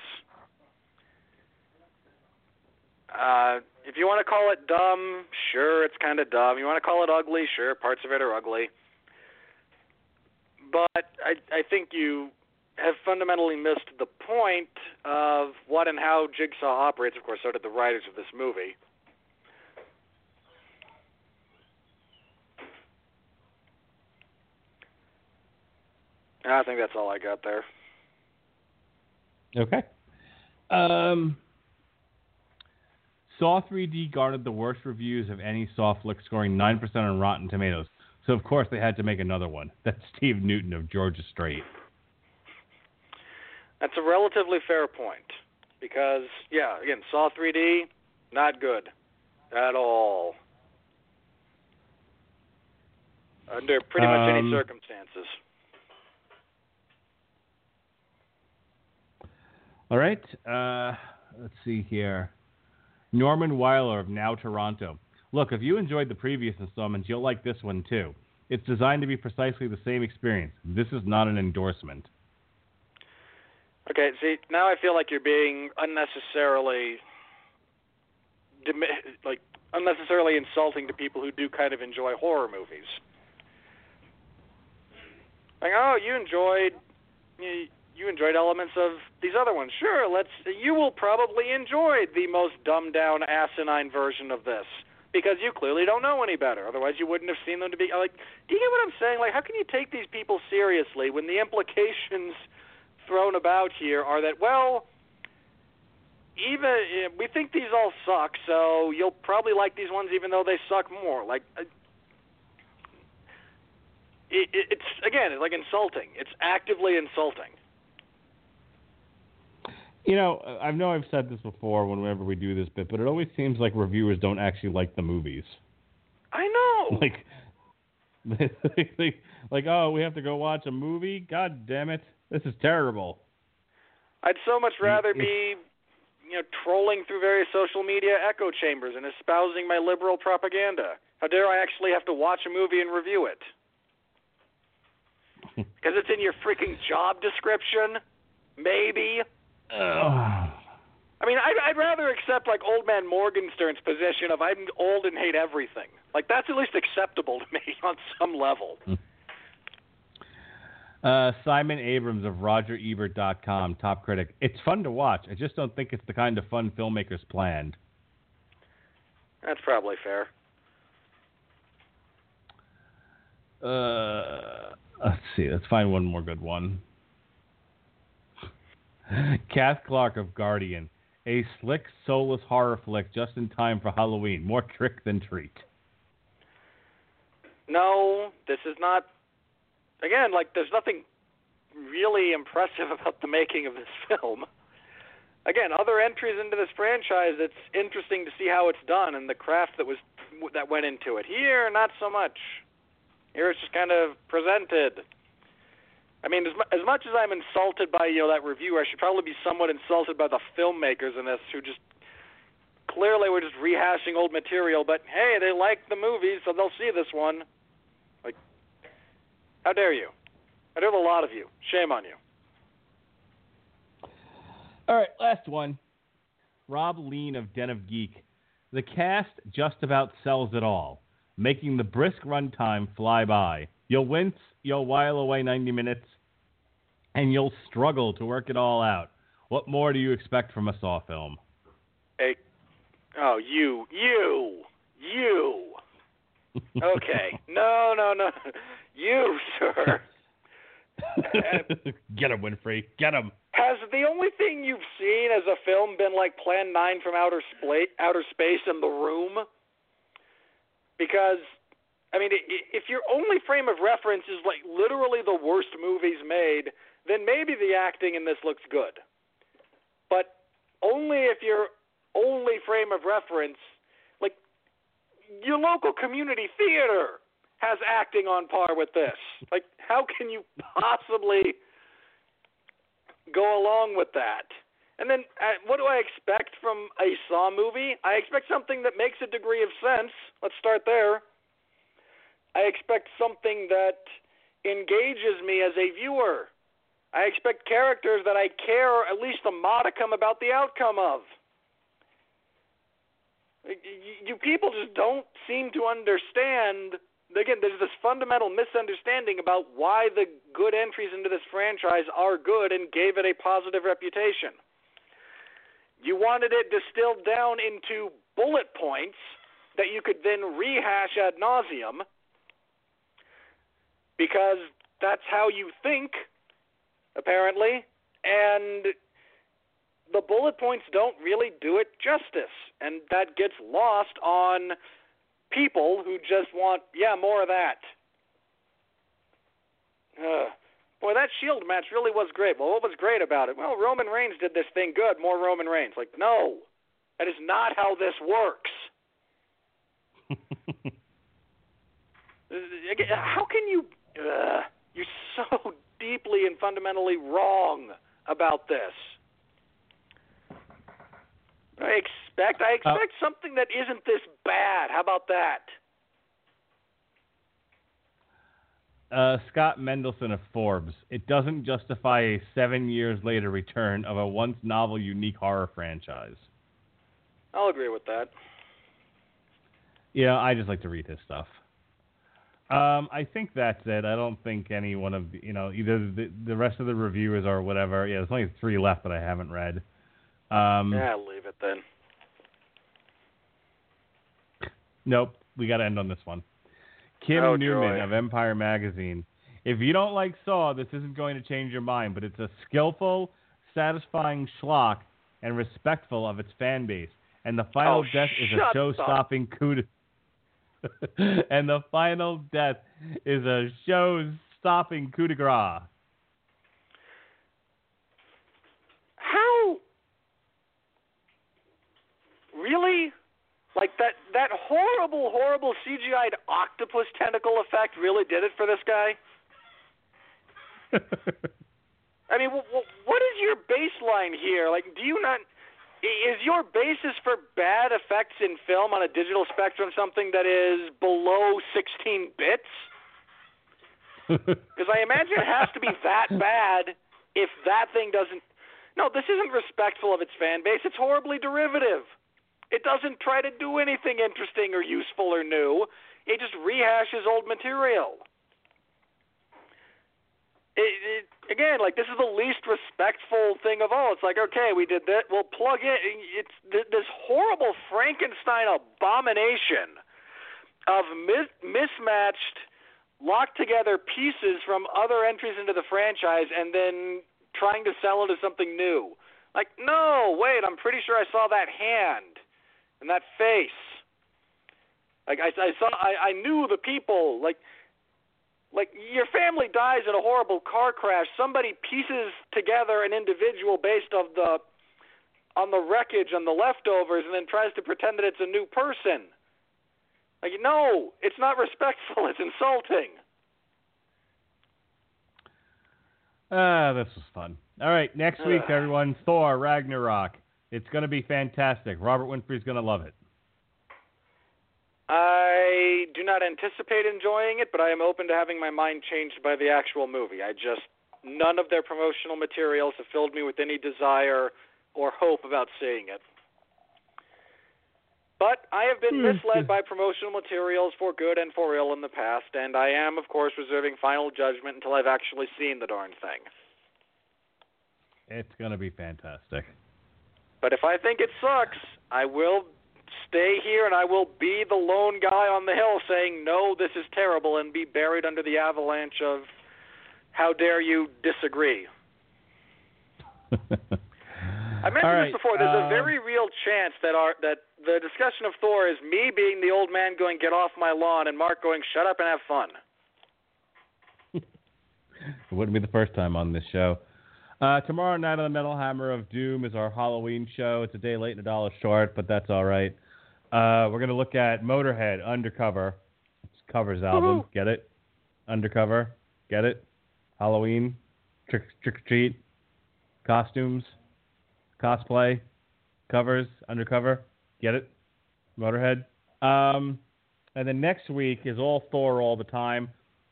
Speaker 2: Uh, if you want to call it dumb, sure, it's kind of dumb. You want to call it ugly, sure, parts of it are ugly. But I, I think you have fundamentally missed the point of what and how Jigsaw operates. Of course, so did the writers of this movie. I think that's all I got there.
Speaker 3: Okay. Um, Saw 3D garnered the worst reviews of any Saw flick, scoring 9% on Rotten Tomatoes. So, of course, they had to make another one. That's Steve Newton of Georgia Straight.
Speaker 2: That's a relatively fair point because, yeah, again, Saw 3D, not good at all. Under pretty much any
Speaker 3: Um,
Speaker 2: circumstances.
Speaker 3: All right. Uh, let's see here. Norman Weiler of Now Toronto. Look, if you enjoyed the previous installments, you'll like this one too. It's designed to be precisely the same experience. This is not an endorsement.
Speaker 2: Okay, see, now I feel like you're being unnecessarily, like, unnecessarily insulting to people who do kind of enjoy horror movies. Like, oh, you enjoyed, you enjoyed elements of these other ones. Sure, let's. You will probably enjoy the most dumbed down, asinine version of this because you clearly don't know any better. Otherwise, you wouldn't have seen them to be like. Do you get what I'm saying? Like, how can you take these people seriously when the implications thrown about here are that well, even eh, we think these all suck, so you'll probably like these ones even though they suck more. Like. Uh, it, it, it's again, it's like insulting. It's actively insulting.
Speaker 3: You know, I know I've said this before whenever we do this bit, but it always seems like reviewers don't actually like the movies.
Speaker 2: I know.
Speaker 3: Like, like, like, like, oh, we have to go watch a movie? God damn it. This is terrible.
Speaker 2: I'd so much rather
Speaker 3: mm,
Speaker 2: be, you know, trolling through various social media echo chambers and espousing my liberal propaganda. How dare I actually have to watch a movie and review it? Because it's in your freaking job description? Maybe.
Speaker 3: Ugh.
Speaker 2: I mean, I'd, I'd rather accept like old man Morgenstern's position of I'm old and hate everything. Like that's at least acceptable to me on some level.
Speaker 3: Uh, Simon Abrams of RogerEbert.com, top critic. It's fun to watch. I just don't think it's the kind of fun filmmakers planned.
Speaker 2: That's probably fair.
Speaker 3: Uh, let's see. Let's find one more good one. Cath Clarke of Guardian. A slick, soulless horror flick just in time for Halloween. More trick than treat.
Speaker 2: No, this is not. Again, like there's nothing really impressive about the making of this film. Again, other entries into this franchise, it's interesting to see how it's done and the craft that was that went into it. Here, not so much. Here, it's just kind of presented. I mean, as, as much as I'm insulted by you know that reviewer, I should probably be somewhat insulted by the filmmakers in this, who just clearly were just rehashing old material. But hey, they like the movie, so they'll see this one. Like, how dare you? I dare a lot of you. Shame on you.
Speaker 3: All right, last one. Rob Leane of Den of Geek. The cast just about sells it all, making the brisk runtime fly by. You'll wince, you'll while away 90 minutes, and you'll struggle to work it all out. What more do you expect from a Saw film?
Speaker 2: Hey, oh, you, you, you. Okay. no, no, no. You, sir.
Speaker 3: Get him, Winfree. Get him.
Speaker 2: Has the only thing you've seen as a film been like Plan 9 from Outer, Spla- outer Space and The Room? Because, I mean, if your only frame of reference is like literally the worst movies made, then maybe the acting in this looks good. But only if your only frame of reference, like your local community theater, has acting on par with this. Like, how can you possibly go along with that And then, uh, what do I expect from a Saw movie? I expect something that makes a degree of sense. Let's start there. I expect something that engages me as a viewer. I expect characters that I care at least a modicum about the outcome of. You people just don't seem to understand. Again, there's this fundamental misunderstanding about why the good entries into this franchise are good and gave it a positive reputation. You wanted it distilled down into bullet points that you could then rehash ad nauseum because that's how you think, apparently, and the bullet points don't really do it justice, and that gets lost on people who just want, yeah, more of that. Ugh. Boy, that Shield match really was great. Well, what was great about it? Well, Roman Reigns did this thing good. More Roman Reigns. Like, no, that is not how this works. How can you? Uh, you're so deeply and fundamentally wrong about this. I expect. I expect something that isn't this bad. How about that?
Speaker 3: Uh, Scott Mendelson of Forbes. It doesn't justify a seven years later return of a once novel, unique horror franchise.
Speaker 2: I'll agree with that.
Speaker 3: Yeah, I just like to read his stuff. Um, I think that's it. I don't think any one of the, you know either the the rest of the reviewers or whatever. Yeah, there's only three left that I haven't read. Um,
Speaker 2: Yeah, I'll leave it then.
Speaker 3: Nope, we got to end on this one. Kim
Speaker 2: Oh,
Speaker 3: Newman
Speaker 2: joy.
Speaker 3: of Empire Magazine. If you don't like Saw, this isn't going to change your mind, but it's a skillful, satisfying schlock and respectful of its fan base. And the final
Speaker 2: Oh,
Speaker 3: death is a show-stopping coup de. and the final death is a show-stopping coup de grace.
Speaker 2: How? Really? Like that that horrible, horrible CGI'd octopus tentacle effect really did it for this guy? I mean, what is your baseline here? Like, do you not? Is your basis for bad effects in film on a digital spectrum something that is below 16 bits? Because I imagine it has to be that bad if that thing doesn't. No, this isn't respectful of its fan base. It's horribly derivative. It doesn't try to do anything interesting or useful or new. It just rehashes old material. It, again, like this is the least respectful thing of all. It's like, okay, we did that. We'll plug in. It's th- this horrible Frankenstein abomination of mis- mismatched, locked together pieces from other entries into the franchise, and then trying to sell it as something new. Like, no, wait, I'm pretty sure I saw that hand and that face. Like I, I saw, I, I knew the people. Like, like your family dies in a horrible car crash. Somebody pieces together an individual based of the on the wreckage on the leftovers, and then tries to pretend that it's a new person. Like, no, it's not respectful. It's insulting.
Speaker 3: Ah, this was fun. All right, next week, everyone, Thor Ragnarok. It's going to be fantastic. Robert Winfree's going to love it.
Speaker 2: I do not anticipate enjoying it, but I am open to having my mind changed by the actual movie. I just none of their promotional materials have filled me with any desire or hope about seeing it. But I have been hmm. misled hmm. by promotional materials for good and for ill in the past, and I am, of course, reserving final judgment until I've actually seen the darn thing.
Speaker 3: It's going to be fantastic.
Speaker 2: But if I think it sucks, I will stay here and I will be the lone guy on the hill saying, no, this is terrible, and be buried under the avalanche of, how dare you disagree. I mentioned
Speaker 3: right,
Speaker 2: this before. There's
Speaker 3: uh,
Speaker 2: a very real chance that our that the discussion of Thor is me being the old man going, get off my lawn, and Mark going, shut up and have fun.
Speaker 3: It wouldn't be the first time on this show. Uh, tomorrow night on the Metal Hammer of Doom is our Halloween show. It's a day late and a dollar short, but that's all right. Uh, we're going to look at Motorhead Undercover. It's covers album.
Speaker 2: Woohoo.
Speaker 3: Get it? Undercover. Get it? Halloween. Trick trick or treat. Costumes. cosplay covers, undercover. Get it? Motorhead. Um, and then next week is all Thor all the time.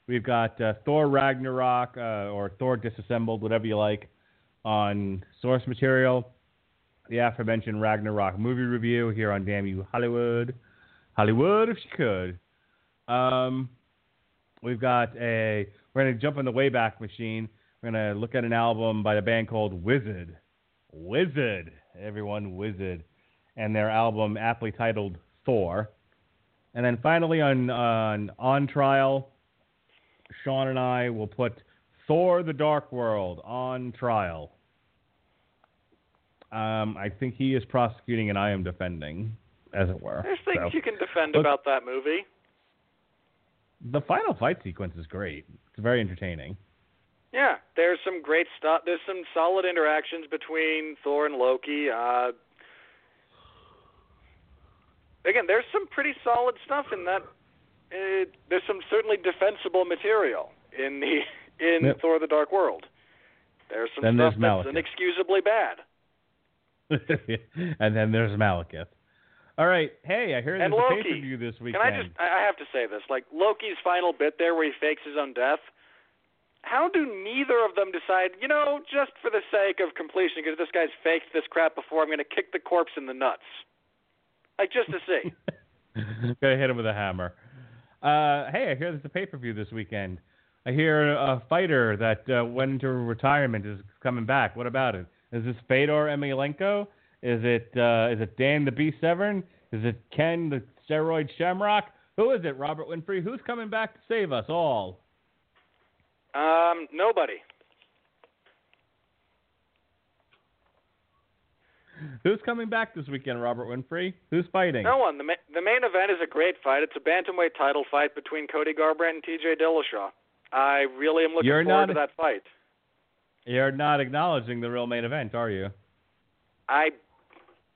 Speaker 3: We've got uh, Thor Ragnarok uh, or Thor Disassembled, whatever you like, on source material. The aforementioned Ragnarok movie review here on Damn You Hollywood. Hollywood, if she could. Um, we've got a. We're going to jump in the Wayback Machine. We're going to look at an album by a band called Wizard. Wizard. Everyone, Wizard. And their album, aptly titled Thor. And then finally on, on On Trial, Sean and I will put Thor the Dark World on trial. Um, I think he is prosecuting and I am defending, as it were.
Speaker 2: There's things
Speaker 3: So,
Speaker 2: you can defend
Speaker 3: Look-
Speaker 2: about that movie.
Speaker 3: the final fight sequence is great. It's very entertaining.
Speaker 2: Yeah, there's some great stuff. There's some solid interactions between Thor and Loki. Uh, again, there's some pretty solid stuff in that. Uh, there's some certainly defensible material in the in
Speaker 3: Yep.
Speaker 2: Thor: The Dark World. There's some
Speaker 3: Then
Speaker 2: stuff
Speaker 3: there's
Speaker 2: that's inexcusably bad.
Speaker 3: and then there's Malekith. All right. Hey, I heard
Speaker 2: And
Speaker 3: there's a pay per view this weekend. Can.
Speaker 2: I just? I have to say this. Like Loki's final bit there, where he fakes his own death. How do neither of them decide? You know, just for the sake of completion, because this guy's faked this crap before, I'm going to kick the corpse in the nuts. Like just to see.
Speaker 3: Gotta hit him with a hammer. Uh, hey, I hear there's a pay per view this weekend. I hear a fighter that uh, went into retirement is coming back. What about it? Is this Fedor Emelianenko? Is it uh, is it Dan the B Severn? Is it Ken the Steroid Shamrock? Who is it? Robert Winfree? Who's coming back to save us all?
Speaker 2: um, nobody.
Speaker 3: Who's coming back this weekend? Robert Winfree? Who's fighting?
Speaker 2: No one. The ma- the main event is a great fight. It's a bantamweight title fight between Cody Garbrandt and T.J. Dillashaw. I really am looking
Speaker 3: You're
Speaker 2: forward
Speaker 3: not-
Speaker 2: to that fight.
Speaker 3: You're not acknowledging the real main event, are you?
Speaker 2: I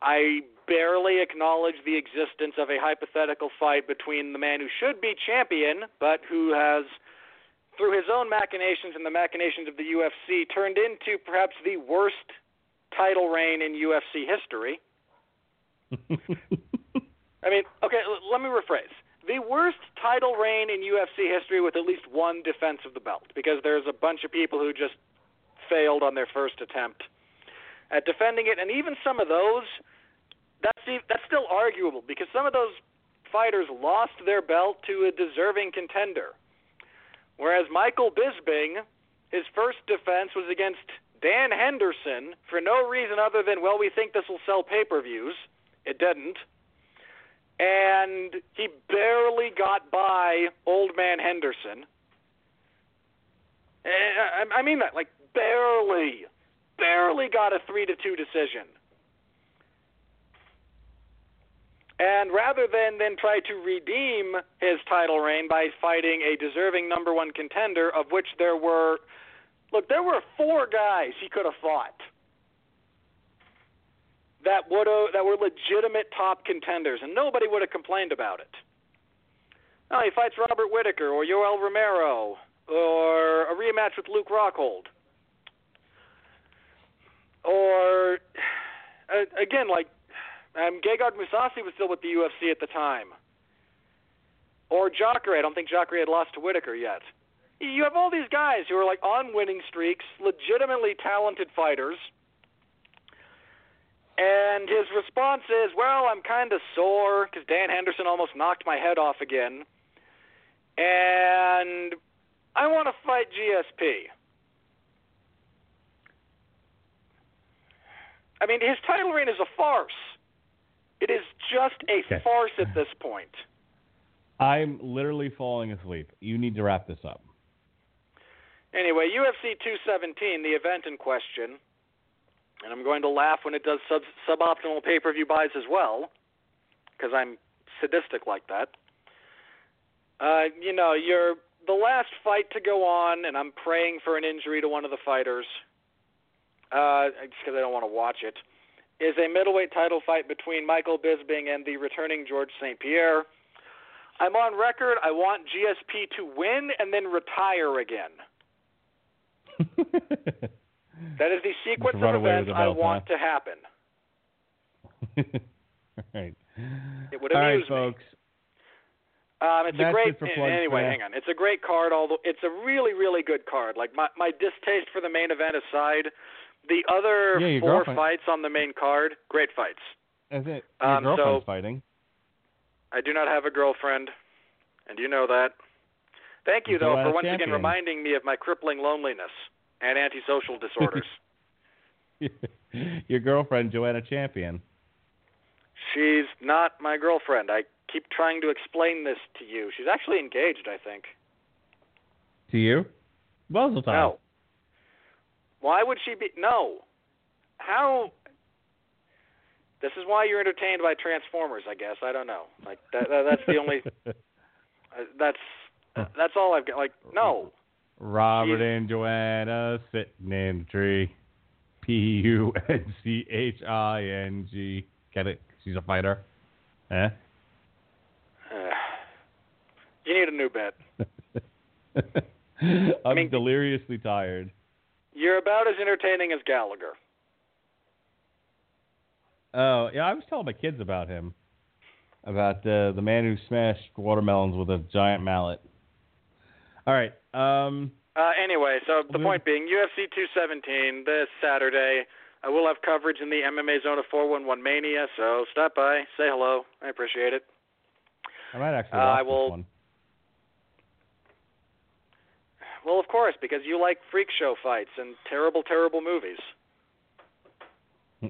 Speaker 2: I barely acknowledge the existence of a hypothetical fight between the man who should be champion, but who has, through his own machinations and the machinations of the UFC, turned into perhaps the worst title reign in UFC history. I mean, okay, l- let me rephrase. The worst title reign in UFC history with at least one defense of the belt, because there's a bunch of people who just failed on their first attempt at defending it, and even some of those, that's that's still arguable because some of those fighters lost their belt to a deserving contender, whereas Michael Bisping, his first defense was against Dan Henderson for no reason other than well, we think this will sell pay-per-views. It didn't. And he barely got by Old Man Henderson. Eh, I I mean that, like barely, barely got a three to two decision. And rather than then try to redeem his title reign by fighting a deserving number one contender, of which there were, look, there were four guys he could have fought that would that were legitimate top contenders, and nobody would have complained about it. No, he fights Robert Whitaker or Yoel Romero or a rematch with Luke Rockhold. Or uh, again, like um, Gegard Mousasi was still with the UFC at the time. Or Jacare. I don't think Jacare had lost to Whitaker yet. You have all these guys who are like on winning streaks, legitimately talented fighters. And his response is, "Well, I'm kind of sore because Dan Henderson almost knocked my head off again, and I want to fight GSP." I mean, his title reign is a farce. It is just a
Speaker 3: Okay.
Speaker 2: farce at this point.
Speaker 3: I'm literally falling asleep. You need to wrap this up.
Speaker 2: Anyway, UFC 217, the event in question, and I'm going to laugh when it does sub- suboptimal pay-per-view buys as well, because I'm sadistic like that. Uh, you know, you're the last fight to go on, and I'm praying for an injury to one of the fighters, uh, just because I don't want to watch it. Is a middleweight title fight between Michael Bisping and the returning George St. Pierre. I'm on record. I want GSP to win and then retire again. That is the sequence of events I want to happen.
Speaker 3: All right.
Speaker 2: It would
Speaker 3: All right,
Speaker 2: amuse me.
Speaker 3: folks.
Speaker 2: Um, it's a great.
Speaker 3: it for plugs
Speaker 2: anyway, hang on. It's a great card. Although it's a really, really good card. Like my my distaste for the main event aside, the other
Speaker 3: Yeah,
Speaker 2: four
Speaker 3: girlfriend-
Speaker 2: fights on the main card, great fights.
Speaker 3: Is it your
Speaker 2: Um, so-
Speaker 3: girlfriend's fighting?
Speaker 2: I do not have a girlfriend, and you know that. Thank you though for once again reminding me of my crippling loneliness and antisocial disorders.
Speaker 3: your girlfriend, Joanna Champion.
Speaker 2: She's not my girlfriend. I keep trying to explain this to you. She's actually engaged, I think.
Speaker 3: To you? Muzzle time.
Speaker 2: No. Why would she be? No. How? This is why you're entertained by Transformers, I guess. I don't know. Like that. that that's the only. uh, that's that's all I've got. Like no.
Speaker 3: Robert and Joanna sitting in the tree. P U N C H I N G. Get it? She's a fighter. Eh?
Speaker 2: you need a new bed.
Speaker 3: I'm
Speaker 2: mean-
Speaker 3: deliriously tired.
Speaker 2: You're about as entertaining as Gallagher.
Speaker 3: Oh, yeah, I was telling my kids about him. About uh, the man who smashed watermelons with a giant mallet. All right. Um,
Speaker 2: Uh, anyway, so the point being, UFC 217 this Saturday. I will have coverage in the MMA Zone of 411 Mania, so stop by, say hello. I appreciate it.
Speaker 3: I might actually
Speaker 2: Uh, I will-. Well, of course, because you like freak show fights and terrible, terrible movies.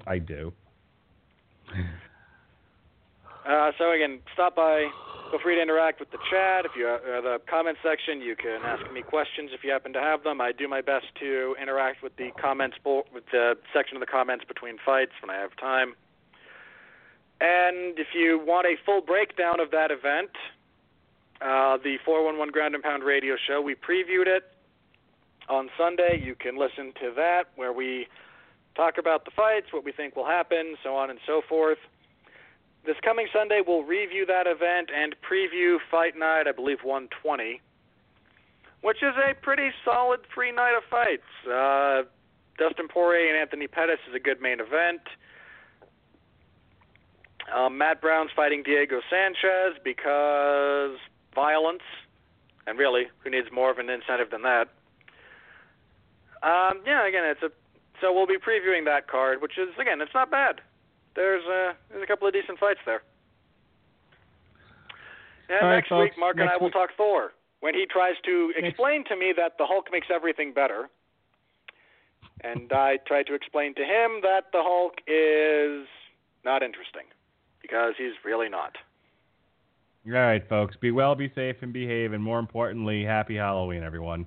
Speaker 3: I do.
Speaker 2: Uh, so again, stop by. Feel free to interact with the chat. If you uh, the comment section, you can ask me questions if you happen to have them. I do my best to interact with the comments bo- with the section of the comments between fights when I have time. And if you want a full breakdown of that event, uh, the 411 Ground and Pound Radio Show, we previewed it on Sunday. You can listen to that where we talk about the fights, what we think will happen, so on and so forth. This coming Sunday, we'll review that event and preview Fight Night, I believe 120, which is a pretty solid free night of fights. Uh, Dustin Poirier and Anthony Pettis is a good main event. Um, Matt Brown's fighting Diego Sanchez because violence, and really, who needs more of an incentive than that? Um, yeah, again, it's a so we'll be previewing that card, which is again, it's not bad. There's a there's a couple of decent fights there. And
Speaker 3: All right,
Speaker 2: next week,
Speaker 3: folks,
Speaker 2: Mark and I will
Speaker 3: week-
Speaker 2: talk Thor when he tries to
Speaker 3: Next-
Speaker 2: explain to me that the Hulk makes everything better. And I try to explain to him that the Hulk is not interesting because he's really not.
Speaker 3: All right, folks. Be well, be safe, and behave. And more importantly, happy Halloween, everyone.